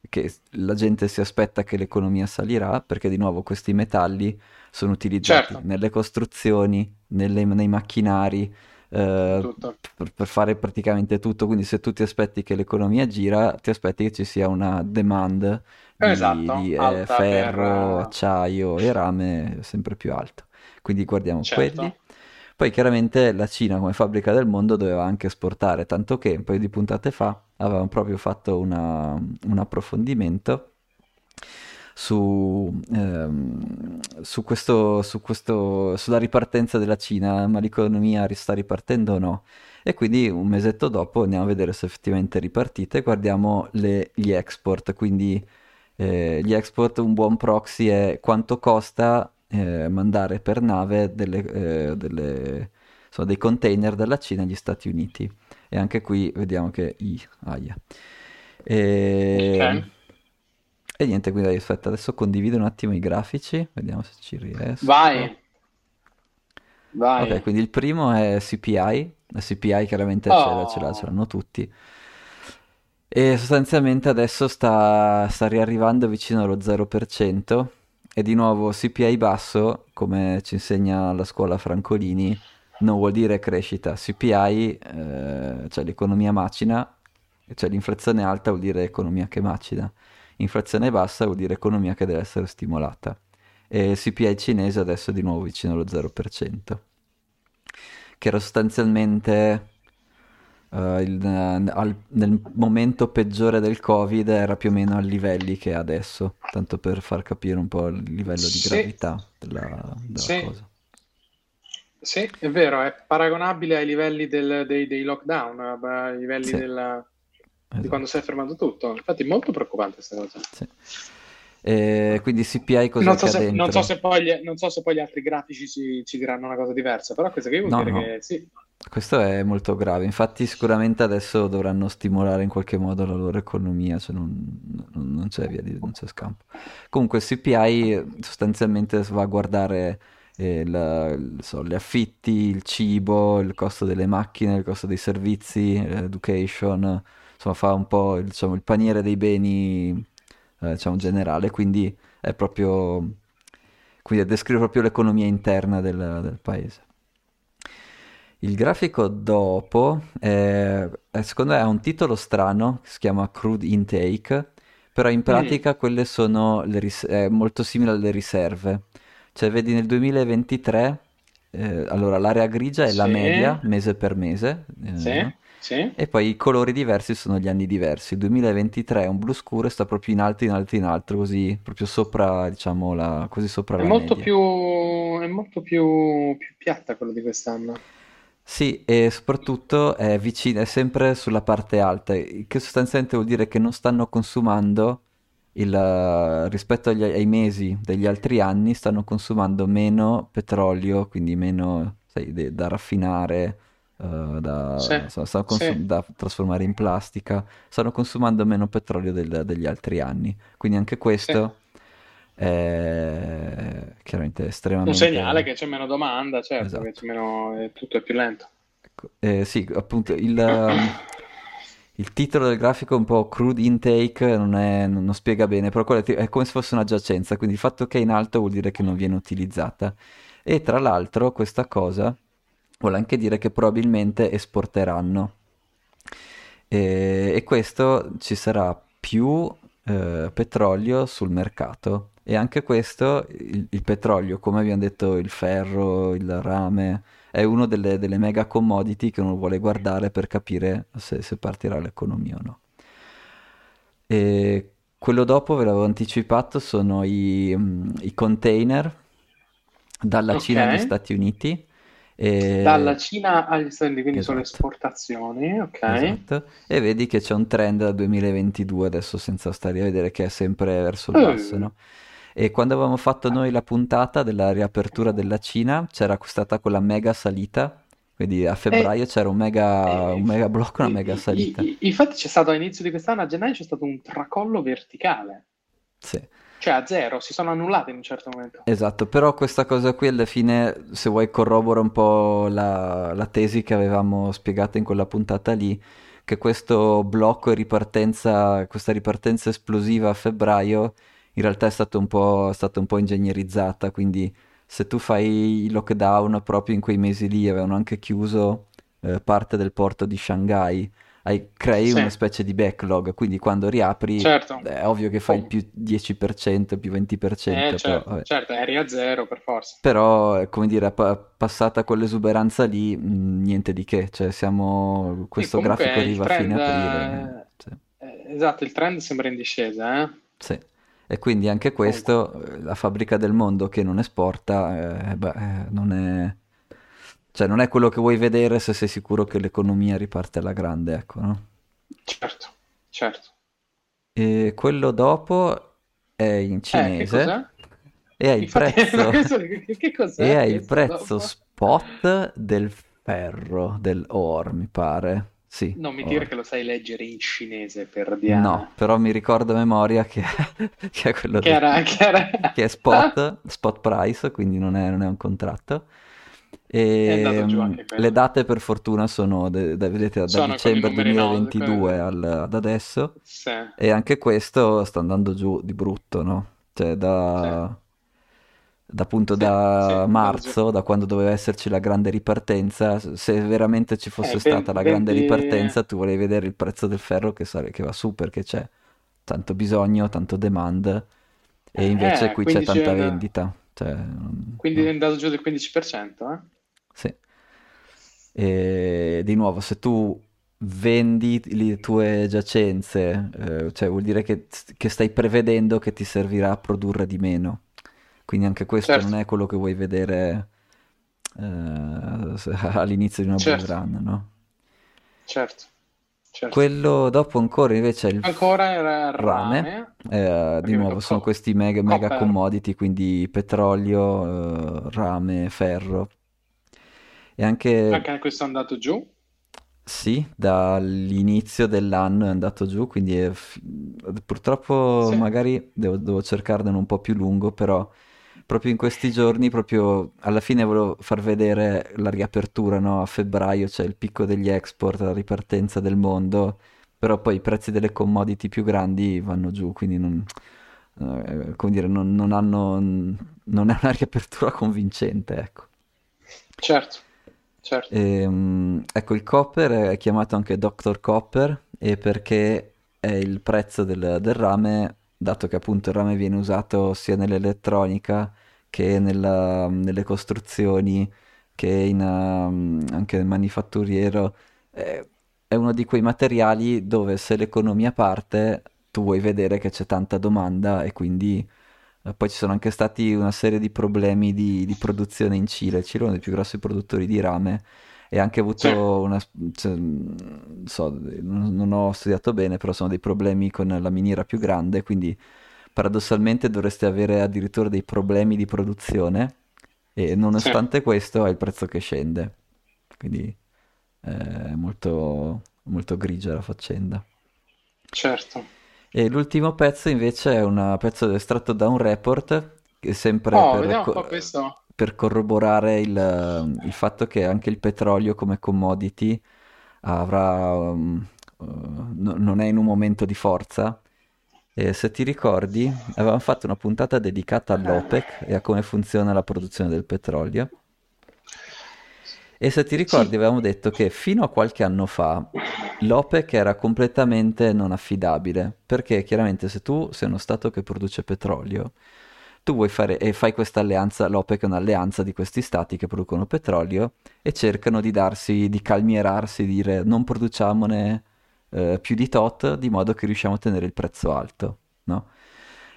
che la gente si aspetta che l'economia salirà, perché di nuovo questi metalli sono utilizzati Certo, nelle costruzioni, nelle- nei macchinari, in eh, per, per fare praticamente tutto. Quindi se tu ti aspetti che l'economia gira, ti aspetti che ci sia una demand di, Esatto, di, eh, alta ferro, per... acciaio e rame sempre più alto. Quindi guardiamo quelli. Certo. Poi chiaramente la Cina come fabbrica del mondo doveva anche esportare, tanto che un paio di puntate fa avevamo proprio fatto una- un approfondimento su, ehm, su questo, su questo- sulla ripartenza della Cina, ma l'economia sta ripartendo o no? E quindi un mesetto dopo andiamo a vedere se effettivamente è ripartita e guardiamo le- gli export, quindi eh, gli export, un buon proxy è quanto costa eh, mandare per nave delle, eh, delle- insomma, dei container dalla Cina agli Stati Uniti. E anche qui vediamo che... I, aia. E, Ok, e niente, quindi aspetta, adesso condivido un attimo i grafici, vediamo se ci riesco. vai, Ok, vai. quindi il primo è CPI, la CPI chiaramente ce l'ha- ce l'ha- ce Oh, l'hanno tutti. E sostanzialmente adesso sta, sta riarrivando vicino allo 0%. E di nuovo CPI basso, come ci insegna la scuola Francolini, non vuol dire crescita. CPI, eh, cioè l'economia macina, cioè l'inflazione alta vuol dire economia che macina. Inflazione bassa vuol dire economia che deve essere stimolata. E CPI cinese adesso è di nuovo vicino allo 0%, che era sostanzialmente eh, il- eh, al- nel momento peggiore del Covid era più o meno ai livelli che è adesso, tanto per far capire un po' il livello di sì, gravità della, della sì. cosa. Sì, è vero, è paragonabile ai livelli del, dei, dei, lockdown, ai livelli sì. della, esatto. di quando si è fermato tutto. Infatti è molto preoccupante questa cosa. Sì. Eh, quindi CPI cosa non so, se, non, so se poi, non so se poi gli altri grafici ci, ci diranno una cosa diversa, però questo che vuol no, dire no. che sì. Questo è molto grave, infatti sicuramente adesso dovranno stimolare in qualche modo la loro economia, cioè non, non, non c'è via di, non c'è scampo. Comunque il CPI sostanzialmente va a guardare eh, la, so, gli affitti, il cibo, il costo delle macchine, il costo dei servizi, l'education, insomma fa un po' diciamo, il paniere dei beni eh, diciamo, generale, quindi è proprio, quindi descrive proprio l'economia interna del, del paese. Il grafico dopo, è, secondo me ha un titolo strano, si chiama Crude Intake, però in pratica mm. quelle sono ris- è molto simile alle riserve. Cioè vedi nel 2023, eh, allora l'area grigia è sì. la media, mese per mese. Eh, sì. Sì. E poi i colori diversi sono gli anni diversi. Il 2023 è un blu scuro e sta proprio in alto, in alto, in alto, così proprio sopra, diciamo, la, così sopra è la molto media. Più, è molto più, più piatta quello di quest'anno. Sì, e soprattutto è vicino, è sempre sulla parte alta, che sostanzialmente vuol dire che non stanno consumando il, rispetto agli, ai mesi degli altri anni, stanno consumando meno petrolio, quindi meno sai, de, da raffinare, uh, da, sì, insomma, consum- sì. da, trasformare in plastica, stanno consumando meno petrolio del, degli altri anni. Quindi anche questo sì. è chiaramente estremamente... Un segnale che c'è meno domanda, certo, esatto. che c'è meno, tutto è più lento. Ecco, eh, sì, appunto, il... il titolo del grafico è un po' crude intake, non, è, non, non spiega bene, però è come se fosse una giacenza, quindi il fatto che è in alto vuol dire che non viene utilizzata. E tra l'altro questa cosa vuole anche dire che probabilmente esporteranno. E, e questo ci sarà più eh, petrolio sul mercato. E anche questo, il, il, petrolio, come abbiamo detto, il ferro, il rame, è una delle, delle, mega commodity che uno vuole guardare per capire se, se partirà l'economia o no. E quello dopo, ve l'avevo anticipato, sono i, i container dalla okay. Cina agli Stati Uniti e... Dalla Cina agli Stati Uniti, quindi esatto. sono esportazioni, ok. Esatto. E vedi che c'è un trend dal 2022, adesso senza stare a vedere, che è sempre verso il basso, uh. no? E quando avevamo fatto noi la puntata della riapertura della Cina, c'era stata quella mega salita, quindi a febbraio eh, c'era un mega, eh, un mega blocco, una mega salita. Infatti c'è stato all'inizio di quest'anno, a gennaio, c'è stato un tracollo verticale. Sì. Cioè a zero, si sono annullate in un certo momento. Esatto, però questa cosa qui alla fine, se vuoi, corrobora un po' la, la tesi che avevamo spiegato in quella puntata lì, che questo blocco e ripartenza, questa ripartenza esplosiva a febbraio, in realtà è stata un po', un po' ingegnerizzata, quindi se tu fai il lockdown proprio in quei mesi lì, avevano anche chiuso eh, parte del porto di Shanghai, hai, crei sì. una specie di backlog, quindi quando riapri certo. è ovvio che fai il più 10%, più 20%. Eh, certo, però, certo, eri a zero per forza. Però, come dire, pa- passata quell'esuberanza lì, mh, mm, niente di che, cioè siamo... questo sì, grafico arriva a fine aprile. Cioè. Esatto, il trend sembra in discesa, eh? Sì. E quindi anche questo, la fabbrica del mondo che non esporta, eh, beh, eh, non è cioè, non è quello che vuoi vedere se sei sicuro che l'economia riparte alla grande, ecco, no? Certo, certo. E quello dopo è in cinese. Eh, e è il Infatti, prezzo, che cos'è e è il prezzo dopo? spot del ferro, del or, mi pare. Sì, non mi dire or. che lo sai leggere in cinese per Diana. No, però mi ricordo a memoria che, che è quello che, era, che, era... che è spot, spot price, quindi non è, non è un contratto. E le date per fortuna sono, de- de- vedete, da sono dicembre 2022 al- ad adesso sì. e anche questo sta andando giù di brutto, no? Cioè da, sì. da appunto sì, da marzo, da quando doveva esserci la grande ripartenza, se veramente ci fosse eh, stata 20... la grande ripartenza tu volevi vedere il prezzo del ferro che, sare- che va su perché c'è tanto bisogno, tanto demand e invece eh, qui c'è tanta vendita. Cioè, quindi è andato giù del 15%, eh? Sì. E di nuovo, se tu vendi le tue giacenze, eh, cioè vuol dire che, che, stai prevedendo che ti servirà a produrre di meno. Quindi anche questo certo. non è quello che vuoi vedere eh, all'inizio di una certo. bull run, no? Certo, certo. Quello dopo ancora invece è il Ancora era rame, rame, eh, di nuovo sono questi mega, mega commodity, quindi petrolio, eh, rame, ferro. E anche, Anche questo è andato giù. sì, dall'inizio dell'anno è andato giù, quindi è purtroppo Sì, magari devo, devo cercarne un po' più lungo, però proprio in questi giorni, proprio alla fine volevo far vedere la riapertura, no? A febbraio c'è il picco degli export, la ripartenza del mondo, però poi i prezzi delle commodity più grandi vanno giù, quindi non, eh, come dire, non, non hanno, non è una riapertura convincente, ecco. certo, certo. Ehm, ecco, il copper è chiamato anche Dr. Copper e perché è il prezzo del, del rame, dato che appunto il rame viene usato sia nell'elettronica che nella- nelle costruzioni, che in, um, anche nel manifatturiero, è, è uno di quei materiali dove se l'economia parte, tu vuoi vedere che c'è tanta domanda e quindi poi ci sono anche stati una serie di problemi di, di produzione in Cile. Il Cile è uno dei più grossi produttori di rame e anche Sì, avuto una... cioè, non so, non, ho studiato bene, però sono dei problemi con la miniera più grande, quindi paradossalmente dovreste avere addirittura dei problemi di produzione e sì, nonostante questo è il prezzo che scende. Quindi eh, è molto, molto grigia la faccenda. certo. E l'ultimo pezzo invece è un pezzo estratto da un report, sempre Oh, per, co- per corroborare il, il fatto che anche il petrolio come commodity avrà, um, uh, no- non è in un momento di forza. E se ti ricordi, avevamo fatto una puntata dedicata all'OPEC e a come funziona la produzione del petrolio. E se ti ricordi, Sì, avevamo detto che fino a qualche anno fa l'OPEC era completamente non affidabile, perché chiaramente se tu sei uno stato che produce petrolio, tu vuoi fare e fai questa alleanza, l'OPEC è un'alleanza di questi stati che producono petrolio e cercano di darsi, di calmierarsi, di dire non produciamone eh, più di tot, di modo che riusciamo a tenere il prezzo alto, no?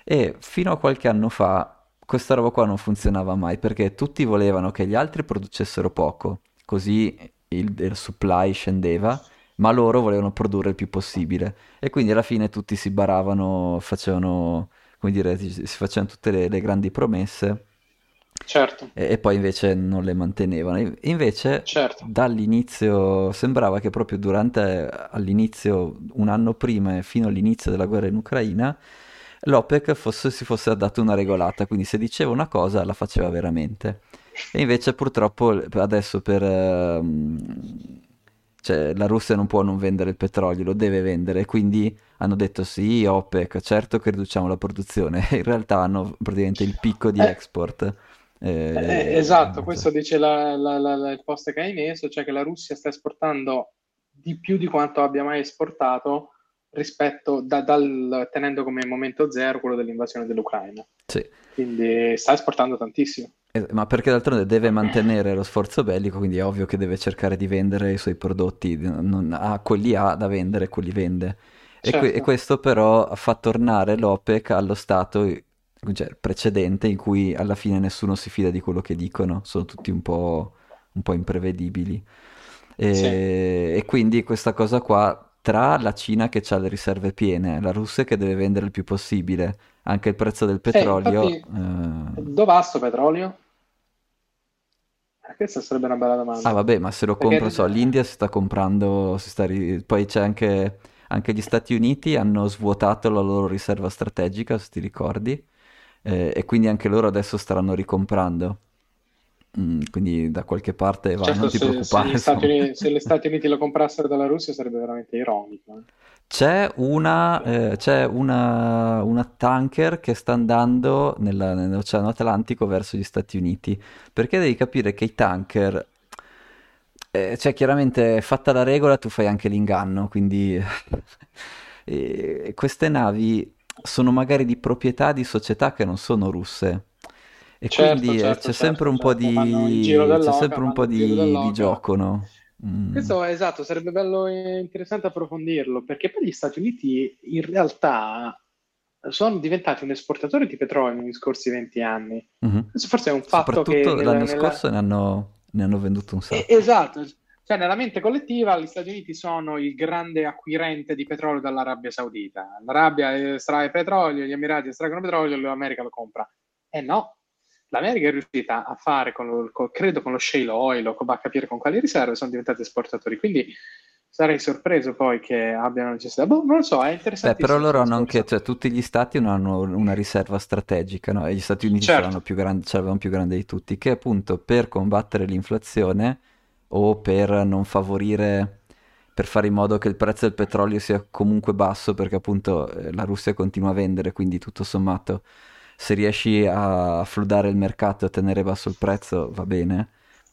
E fino a qualche anno fa questa roba qua non funzionava mai perché tutti volevano che gli altri producessero poco, così il, il supply scendeva, ma loro volevano produrre il più possibile. E quindi alla fine tutti si baravano, facevano, come dire, si facevano tutte le, le grandi promesse certo, e, e poi invece non le mantenevano. Invece certo. dall'inizio sembrava che proprio durante all'inizio, un anno prima e fino all'inizio della guerra in Ucraina, l'OPEC fosse- si fosse dato una regolata, quindi se diceva una cosa la faceva veramente. E invece purtroppo adesso per... ehm, cioè, la Russia non può non vendere il petrolio, lo deve vendere, quindi hanno detto sì, OPEC, certo che riduciamo la produzione, in realtà hanno praticamente il picco di Eh, export. eh, Eh, esatto, questo dice la- la- la- la- il post che hai messo, cioè che la Russia sta esportando di più di quanto abbia mai esportato rispetto da- dal, tenendo come momento zero quello dell'invasione dell'Ucraina. Sì. Quindi sta esportando tantissimo. Eh, Ma perché d'altronde deve mantenere lo sforzo bellico, quindi è ovvio che deve cercare di vendere i suoi prodotti, non ha quelli ha da vendere, quelli vende. E, que- e Certo, questo però fa tornare l'OPEC allo stato cioè, precedente in cui alla fine nessuno si fida di quello che dicono, sono tutti un po', un po' imprevedibili. sì. E, e quindi questa cosa qua, tra la Cina che ha le riserve piene, la Russia che deve vendere il più possibile, anche il prezzo del Eh, petrolio, infatti, eh, dov'è sto petrolio? Eh, Questa sarebbe una bella Ah, domanda. vabbè, ma se lo Perché compro, so, l'India si sta comprando, si sta ri- poi c'è anche, anche gli Stati Uniti hanno svuotato la loro riserva strategica, se ti ricordi, eh, e quindi anche loro adesso staranno ricomprando. Mm, quindi da qualche parte va, certo, non ti se, se preoccupare, gli Stati insomma. Uniti, se gli Stati Uniti lo comprassero dalla Russia sarebbe veramente ironico. eh. C'è una, eh, c'è una, una tanker che sta andando nella- nell'Oceano Atlantico verso gli Stati Uniti, perché devi capire che i tanker, eh, cioè chiaramente fatta la regola tu fai anche l'inganno, quindi e queste navi sono magari di proprietà di società che non sono russe. E Certo, quindi eh, certo, c'è sempre certo, un po' certo. Di, c'è sempre un po' di, gioco, no? Mm. Questo è esatto, sarebbe bello e interessante approfondirlo, perché poi gli Stati Uniti in realtà sono diventati un esportatore di petrolio negli scorsi 20 anni. Mhm. Questo forse è un fatto che Soprattutto nella, l'anno nella- scorso ne hanno, ne hanno venduto un sacco. esatto, cioè nella mente collettiva gli Stati Uniti sono il grande acquirente di petrolio dall'Arabia Saudita. L'Arabia estrae petrolio, gli Emirati estraggono petrolio, l'America lo compra. E no, l'America è riuscita a fare, con, con, credo con lo shale oil o va a capire con quali riserve, sono diventati esportatori. Quindi sarei sorpreso poi che abbiano necessità. Boh, non lo so, è interessante. però loro hanno anche, cioè tutti gli stati hanno una riserva strategica, no? E gli Stati Uniti certo. ce, più grande, ce l'avevano più grande di tutti, che appunto per combattere l'inflazione o per non favorire, per fare in modo che il prezzo del petrolio sia comunque basso, perché appunto eh, la Russia continua a vendere, quindi tutto sommato se riesci a fludare il mercato e a tenere basso il prezzo va bene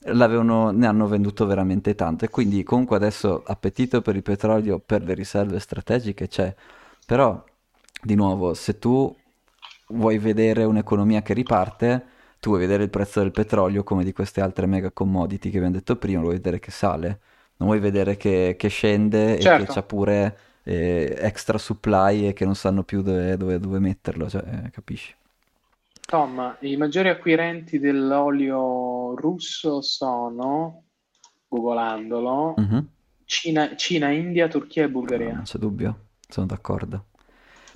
ne hanno venduto veramente tanto e quindi comunque adesso appetito per il petrolio per le riserve strategiche c'è, però di nuovo se tu vuoi vedere un'economia che riparte, tu vuoi vedere il prezzo del petrolio come di queste altre mega commodity che abbiamo detto prima, vuoi vedere che sale, non vuoi vedere che, che scende certo. e che c'ha pure eh, extra supply e che non sanno più dove, dove, dove metterlo, cioè, eh, capisci? Tom, i maggiori acquirenti dell'olio russo sono, googlandolo, mm-hmm. Cina, Cina, India, Turchia e Bulgaria. No, non c'è dubbio, sono d'accordo.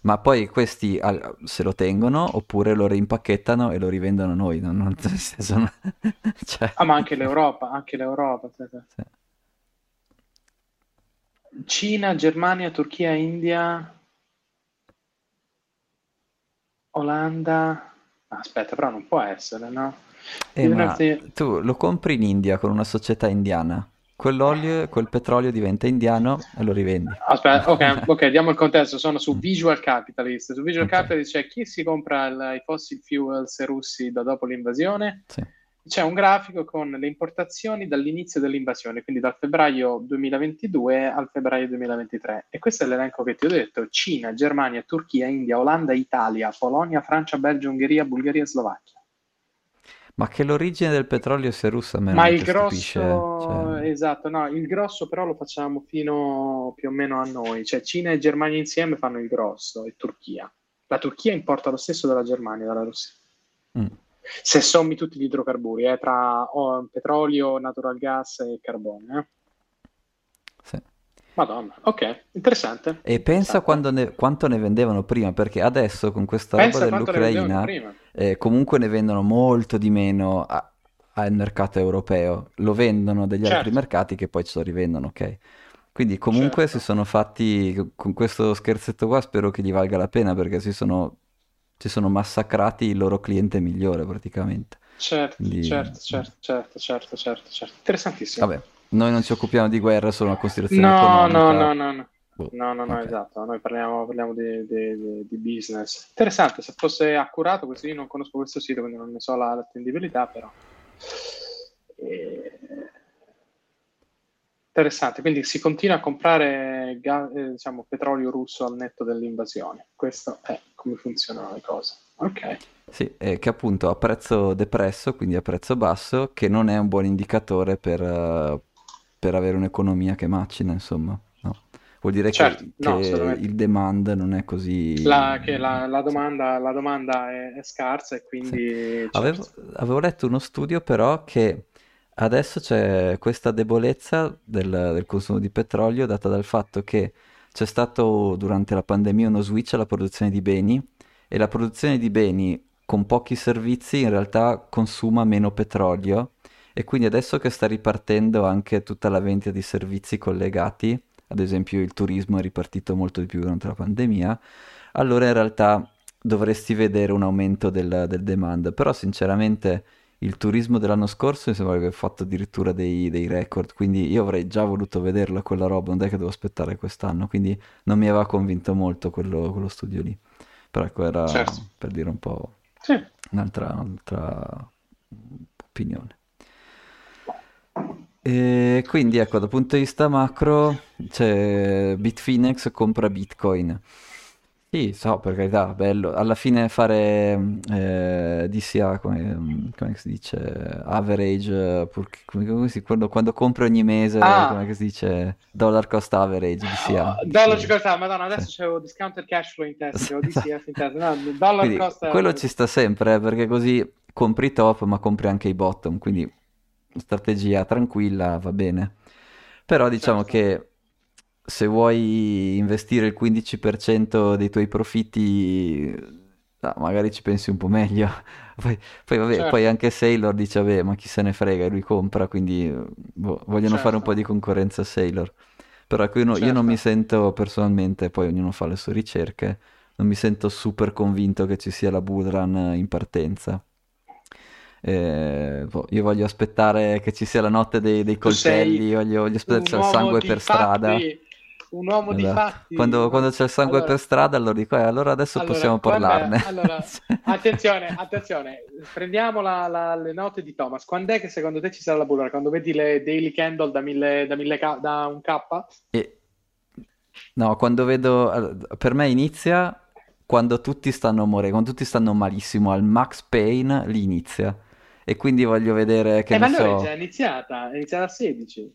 Ma poi questi se lo tengono oppure lo rimpacchettano e lo rivendono noi. Non, non, sono... cioè... Ah, ma anche l'Europa, anche l'Europa. Sì. Cina, Germania, Turchia, India, Olanda, Aspetta, però non può essere, no? Eh, ma tu lo compri in India con una società indiana. Quell'olio, quel petrolio diventa indiano e lo rivendi. Aspetta, ok, okay diamo il contesto. Sono su. Visual Capitalist. Su Visual okay. Capitalist c'è chi si compra il, i fossil fuels russi da dopo l'invasione. Sì c'è un grafico con le importazioni dall'inizio dell'invasione, quindi dal febbraio 2022 al febbraio 2023. E questo è l'elenco che ti ho detto: Cina, Germania, Turchia, India, Olanda, Italia, Polonia, Francia, Belgio, Ungheria, Bulgaria e Slovacchia. Ma che l'origine del petrolio sia russa me Ma il grosso, cioè... esatto, no, il grosso però lo facciamo fino più o meno a noi, cioè Cina e Germania insieme fanno il grosso e Turchia. La Turchia importa lo stesso dalla Germania, dalla Russia. Mm se sommi tutti gli idrocarburi, eh, tra oh, petrolio, natural gas e carbone. Eh. Sì. Madonna, ok, interessante. E pensa ne, quanto ne vendevano prima, perché adesso con questa pensa roba dell'Ucraina eh, comunque ne vendono molto di meno a, al mercato europeo, lo vendono degli certo. altri mercati che poi ce lo rivendono, ok? Quindi comunque certo. si sono fatti, con questo scherzetto qua spero che gli valga la pena perché si sono si sono massacrati il loro cliente migliore praticamente. Certo, Quindi... certo, certo, certo, certo, certo, certo. Interessantissimo. Vabbè, noi non ci occupiamo di guerra, solo una costruzione no, economica. No, no, no, no. Boh, no, no, no, okay. esatto, noi parliamo, parliamo di, di, di, business. Interessante, se fosse accurato, questo io non conosco questo sito, quindi non ne so la, l'attendibilità, però... E Interessante, quindi si continua a comprare ga- eh, diciamo, petrolio russo al netto dell'invasione. Questo è come funzionano le cose. Ok. Sì, eh, che appunto a prezzo depresso, quindi a prezzo basso, che non è un buon indicatore per, uh, per avere un'economia che macina, insomma. No. Vuol dire certo, che, no, che il demand non è così... La, che la, la domanda, la domanda è, è, scarsa e quindi... Sì. Certo. Avevo, avevo letto uno studio però che Adesso c'è questa debolezza del, del consumo di petrolio data dal fatto che c'è stato durante la pandemia uno switch alla produzione di beni e la produzione di beni con pochi servizi in realtà consuma meno petrolio e quindi adesso che sta ripartendo anche tutta la vendita di servizi collegati, ad esempio il turismo è ripartito molto di più durante la pandemia, allora in realtà dovresti vedere un aumento del, del demand, però sinceramente il turismo dell'anno scorso mi sembra che abbia fatto addirittura dei, dei, record, quindi io avrei già voluto vederla quella roba, non è che devo aspettare quest'anno, quindi non mi aveva convinto molto quello, quello studio lì. Però ecco, era certo. per dire un po' sì. un'altra, un'altra opinione. E quindi ecco, dal punto di vista macro, c'è Bitfinex compra Bitcoin. Sì, so, per carità, bello. Alla fine fare eh, DCA, come, come si dice, average, pur- come, come si- quando, quando compri ogni mese, Ah, come si dice, dollar cost average, DCA. oh, dollar cost, madonna, adesso Sì. c'avevo discounted cash flow in testa, c'avevo DCF in testa, no, dollar Quindi cost quello ci sta sempre, eh, perché così compri top, ma compri anche i bottom, quindi strategia tranquilla, va bene. Però diciamo certo. che se vuoi investire il 15% dei tuoi profitti, ah, magari ci pensi un po' meglio. Poi, poi, vabbè, poi Certo, anche Sailor dice, vabbè, ma chi se ne frega, lui compra, quindi boh, vogliono fare un po' certo, di concorrenza a Sailor. Però ecco, io, no- io non mi certo. sento personalmente, poi ognuno fa le sue ricerche, non mi sento super convinto che ci sia la bull run in partenza. Eh, boh, io voglio aspettare che ci sia la notte dei, dei coltelli, voglio, voglio aspettare il sangue per strada. fatti, un uomo di Esatto. fatti. Quando, quando c'è il sangue per Allora, strada, allora dico, eh, allora adesso allora, possiamo è- parlarne. allora, attenzione, attenzione, prendiamo la- la- le note di Thomas. Quando è che secondo te ci sarà la bulla? Quando vedi le Daily Candle da, mille, da, mille K da un K? E, no, quando vedo, allora, per me inizia quando tutti stanno morendo, quando tutti stanno malissimo, al max pain, lì inizia. E quindi voglio vedere, che Eh, ma allora è già so, iniziata, è iniziata a 16.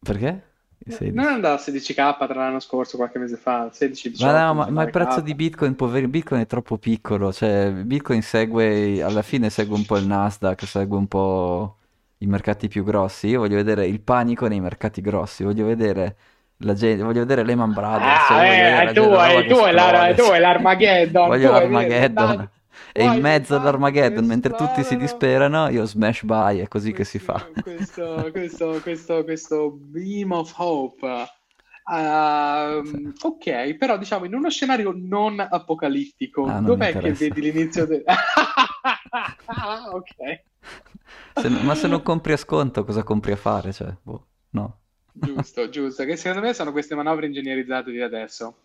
perché? I No, Non è 16. andata a 16K tra l'anno scorso, qualche mese fa, Ma 16-18, no, ma, ma il prezzo 19K. di Bitcoin, poveri, Bitcoin è troppo piccolo, cioè Bitcoin segue, alla fine segue un po' il Nasdaq, segue un po' i mercati più grossi. Io voglio vedere il panico nei mercati grossi, voglio vedere la gente, voglio vedere Lehman Brothers, Ah, vedere eh, tu, tu, hai la- tu cioè. l'Armageddon, Voglio l'Armageddon. E in mezzo all'Armageddon, mentre tutti si disperano, io smash buy, è così che si questo, fa. questo, questo, questo, questo beam of hope. Sì. Ehm, ok, però diciamo in uno scenario non apocalittico, Ah, non dov'è che vedi l'inizio del... Ok. Se ma se non compri a sconto, cosa compri a fare? Cioè, boh, no. Giusto, giusto, che secondo me sono queste manovre ingegnerizzate di adesso.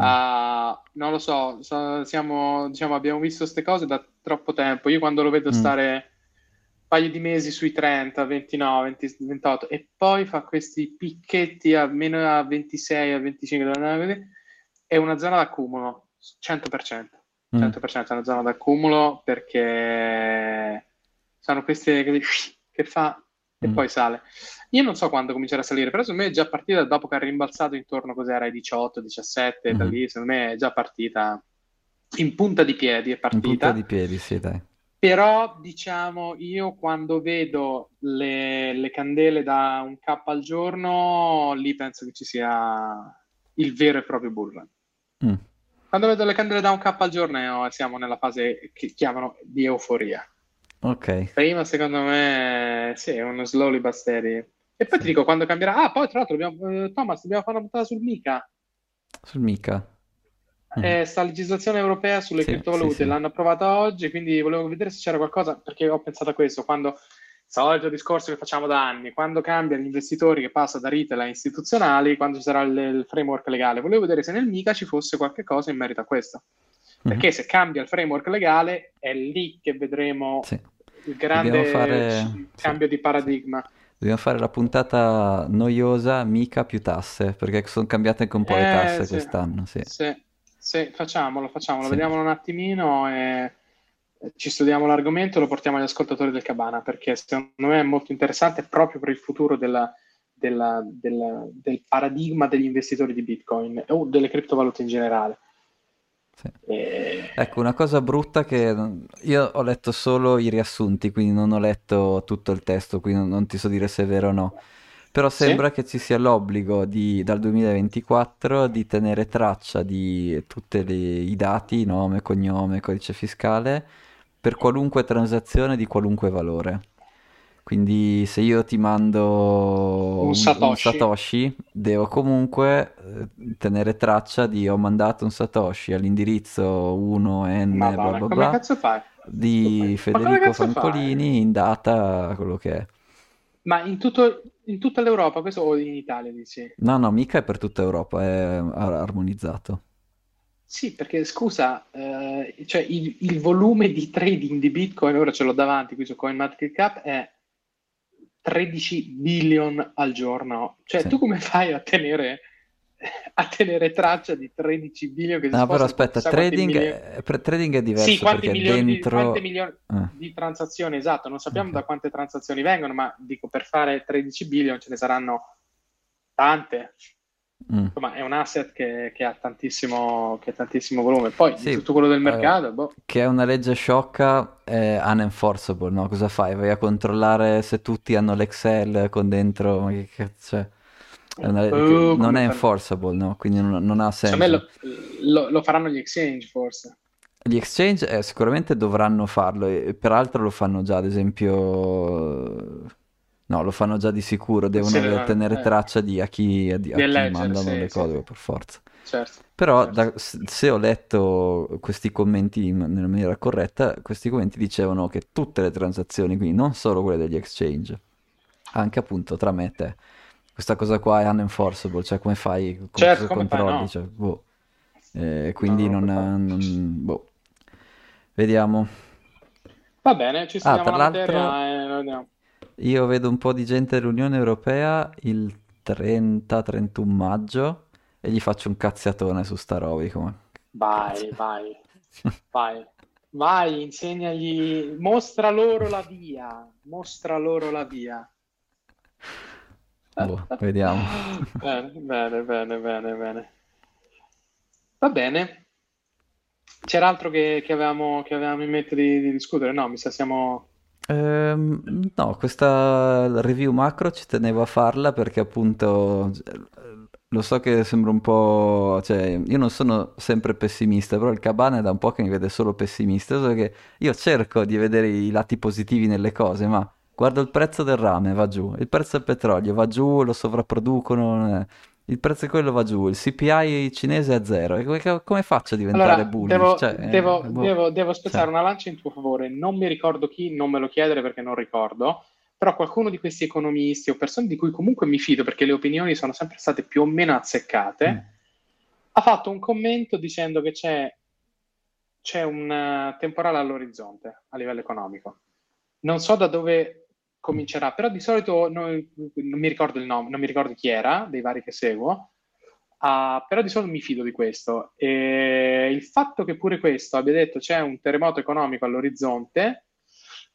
Mm. Ah, non lo so, so- siamo, diciamo, abbiamo visto queste cose da troppo tempo. Io quando lo vedo Mm. stare un paio di mesi sui 30, 29, 20, 28 e poi fa questi picchetti a meno a 26, a 25, è una zona d'accumulo, 100%. Mm. 100% è una zona d'accumulo perché sono queste che, che fa e Mm. poi sale. Io non so quando comincerà a salire, però secondo me è già partita dopo che ha rimbalzato intorno cos'era ai 18, 17, da Mhm. lì secondo me è già partita in punta di piedi, è In punta partita. di piedi, sì, dai. Però diciamo io quando vedo le, le candele da un K al giorno, lì penso che ci sia il vero e proprio bull run. Mm. Quando vedo le candele da un K al giorno, eh, siamo nella fase che chiamano di euforia. Ok, Prima, secondo me, sì, è uno slowly but steady. E poi ti sì. dico quando cambierà. Ah, poi tra l'altro, dobbiamo, eh, Thomas, dobbiamo fare una puntata sul MiCA. Sul mica. Eh, sta legislazione europea sulle Sì, criptovalute sì. l'hanno approvata oggi, quindi volevo vedere se c'era qualcosa, perché ho pensato a questo, quando, solito discorso che facciamo da anni, quando cambiano gli investitori che passano da retail a istituzionali, quando ci sarà il, il framework legale, volevo vedere se nel MiCA ci fosse qualche cosa in merito a questo. Mhm. Perché se cambia il framework legale è lì che vedremo Sì. il grande fare, c- sì. cambio di paradigma. Dobbiamo fare la puntata noiosa, mica più tasse, perché sono cambiate anche un po' le Eh, tasse sì, quest'anno, sì. sì, sì, facciamolo, facciamolo, vediamolo un attimino e ci studiamo l'argomento e lo portiamo agli ascoltatori del Cabana, perché secondo me è molto interessante proprio per il futuro della- della- della- del paradigma degli investitori di Bitcoin o delle criptovalute in generale. Sì. E- Ecco, una cosa brutta che io ho letto solo i riassunti, quindi non ho letto tutto il testo, quindi non, ti so dire se è vero o no. Però Sì? sembra che ci sia l'obbligo di, dal 2024 di tenere traccia di tutti i dati, nome, cognome, codice fiscale, per qualunque transazione di qualunque valore. Quindi se io ti mando Un un, un Satoshi. Satoshi, devo comunque eh, tenere traccia di ho mandato un Satoshi all'indirizzo 1N bla Madonna, bla come bla cazzo fai? di Ma Federico cazzo fai? Francolini in data quello che è. Ma in tutto, in tutta l'Europa, questo o in Italia, dici? No, no, mica è per tutta Europa, è ar- armonizzato. Sì, perché scusa, eh, cioè il, il volume di trading di Bitcoin, ora ce l'ho davanti qui su CoinMarketCap, è 13 billion al giorno. Cioè, Sì. tu come fai a tenere, a tenere traccia di 13 billion che si No, però aspetta, quanti trading milioni? per- trading è Sì, diverso quanti perché milioni di, dentro... quante milioni eh, di transazioni, esatto, non sappiamo ok. da quante transazioni vengono, ma dico per fare 13 billion ce ne saranno tante. Mm. insomma, è un asset che, che, ha tantissimo, che, ha tantissimo, volume. Poi sì, tutto quello del eh, mercato, eh, boh. Che è una legge sciocca, è unenforceable, no? Cosa fai? Vai a controllare se tutti hanno l'Excel con dentro, ma che cazzo è? È una, uh, non è enforceable, no? Quindi non, non ha senso. Lo, lo, lo, faranno gli exchange, forse. Gli exchange eh, sicuramente dovranno farlo, e peraltro lo fanno già, ad esempio No, lo fanno già di sicuro, devono sì, tenere eh. traccia di a chi, a, a chi leggere, mandano sì, le cose sì. per forza. Certo, Però certo. Da, se ho letto questi commenti in, nella maniera corretta, questi commenti dicevano che tutte le transazioni, quindi non solo quelle degli exchange, anche appunto tra me e te, questa cosa qua è unenforceable, cioè come fai, come certo, come controlli, no. cioè, boh. eh, quindi no, non, non, boh. Vediamo. Va bene, ci siamo ah, tra l'altro... Materia, eh, io vedo un po' di gente dell'Unione Europea il 30-31 maggio e gli faccio un cazziatone su sta roba. Come... Vai, vai, vai, vai, insegnagli, mostra loro la via, mostra loro la via. Boh, vediamo. bene, bene, bene, bene, bene. Va bene. C'era altro che, che, avevamo, che avevamo in mente di, di discutere? No, mi sa siamo Ehm, no, questa review macro ci tenevo a farla perché appunto lo so che sembra un po', cioè io non sono sempre pessimista, però il Cabana è da un po' che mi vede solo pessimista, solo che io cerco di vedere i lati positivi nelle cose, ma guardo il prezzo del rame, va giù, il prezzo del petrolio va giù, lo sovrapproducono, eh il prezzo è quello va giù, il CPI cinese è a zero. E come, faccio a diventare allora, bullish? Devo, cioè, devo, eh, boh. devo, devo spezzare cioè. una lancia in tuo favore. Non mi ricordo chi, non me lo chiedere perché non ricordo. Però qualcuno di questi economisti o persone di cui comunque mi fido perché le opinioni sono sempre state più o meno azzeccate, mm. ha fatto un commento dicendo che c'è, c'è un uh, temporale all'orizzonte a livello economico. Non so da dove comincerà, però di solito noi, non mi ricordo il nome, non mi ricordo chi era, dei vari che seguo, uh, però di solito mi fido di questo. E il fatto che pure questo abbia detto c'è un terremoto economico all'orizzonte,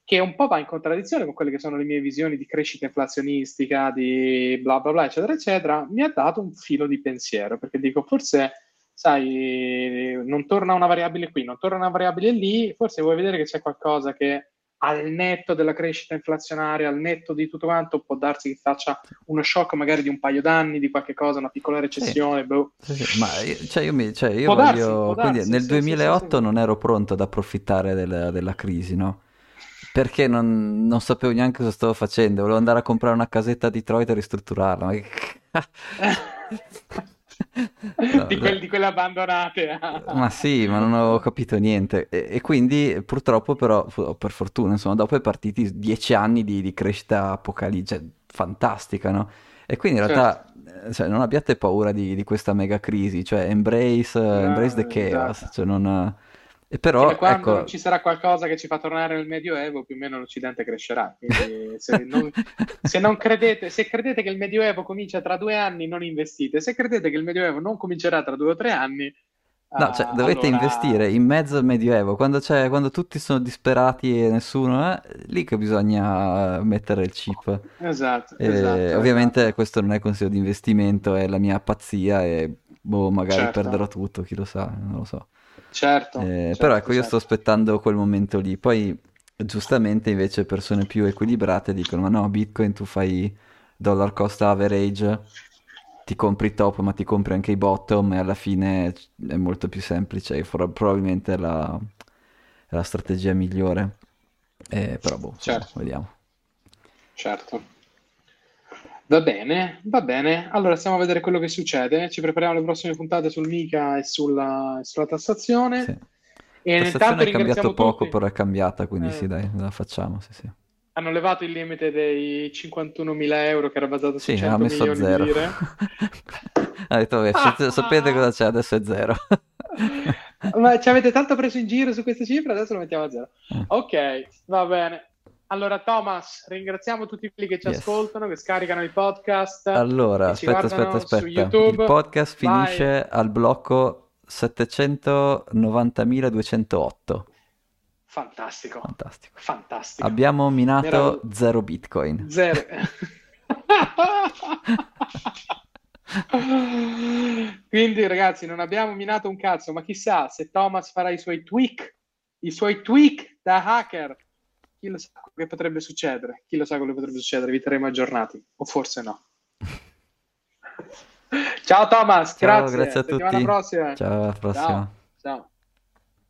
che un po' va in contraddizione con quelle che sono le mie visioni di crescita inflazionistica, di bla bla bla, eccetera, eccetera, mi ha dato un filo di pensiero, perché dico, forse, sai, non torna una variabile qui, non torna una variabile lì, forse vuoi vedere che c'è qualcosa che al netto della crescita inflazionaria, al netto di tutto quanto, può darsi che faccia uno shock magari di un paio d'anni, di qualche cosa, una piccola recessione. Sì. Boh. Sì, sì. Ma io, cioè io, mi, cioè io voglio, darsi, quindi nel 2008 non ero pronto ad approfittare della, della crisi, no? Perché non, non, sapevo neanche cosa stavo facendo, volevo andare a comprare una casetta a Detroit e ristrutturarla. Ma. No, di, quel, di, quelle abbandonate. ma sì, ma non ho capito niente. E, e, quindi purtroppo però, per fortuna, insomma, dopo è partiti dieci anni di, di crescita apocalittica, cioè, fantastica, no? E quindi in realtà certo. cioè, non abbiate paura di, di, questa mega crisi, cioè embrace, no, embrace the chaos, esatto. cioè non e però, quando ecco... ci sarà qualcosa che ci fa tornare nel Medioevo, più o meno l'Occidente crescerà. Quindi se non, se non credete, se credete che il Medioevo comincia tra due anni, non investite. Se credete che il Medioevo non comincerà tra due o tre anni, No, cioè, dovete allora... investire in mezzo al Medioevo, quando, quando, tutti sono disperati e nessuno è, lì che bisogna mettere il chip. Esatto, e, esatto Ovviamente esatto. questo non è consiglio di investimento, è la mia pazzia e boh, magari certo. perderò tutto, chi lo sa, non lo so. Certo, eh, certo però ecco, io certo. sto aspettando quel momento lì. Poi, giustamente, invece, persone più equilibrate dicono: Ma no, Bitcoin tu fai dollar cost average, ti compri top, ma ti compri anche i bottom, e alla fine è molto più semplice. E probabilmente è la, è la strategia migliore. Eh, però, boh, certo. vediamo. Certo. Va bene, va bene. Allora stiamo a vedere quello che succede. Ci prepariamo le prossime puntate sul Mica e sulla, sulla tassazione. Sì. E la tassazione è cambiato poco, tutti. però è cambiata, quindi eh. sì, dai, la facciamo. Sì, sì. Hanno levato il limite dei 51.000 euro che era basato su sì, 100 messo milioni zero. di lire. ha detto, vabbè, sapete cosa c'è, adesso è zero. Ma ci avete tanto preso in giro su queste cifre, adesso lo mettiamo a zero. Mm. Ok, va bene. Allora, Thomas, ringraziamo tutti quelli che ci yes. ascoltano, che scaricano i podcast. Allora, aspetta, aspetta, aspetta. Il podcast finisce Vai. al blocco 790.208. Fantastico. Fantastico. Fantastico. Abbiamo minato Era... zero bitcoin. Zero. Quindi, ragazzi, non abbiamo minato un cazzo, ma chissà se Thomas farà i suoi tweak, i suoi tweak da hacker. Chi lo sa che potrebbe succedere? Chi lo sa quello che potrebbe succedere? Vi terremo aggiornati, o forse no. Ciao Thomas, Ciao, grazie. grazie a tutti. prossima. Ciao, alla prossima. Ciao. Ciao.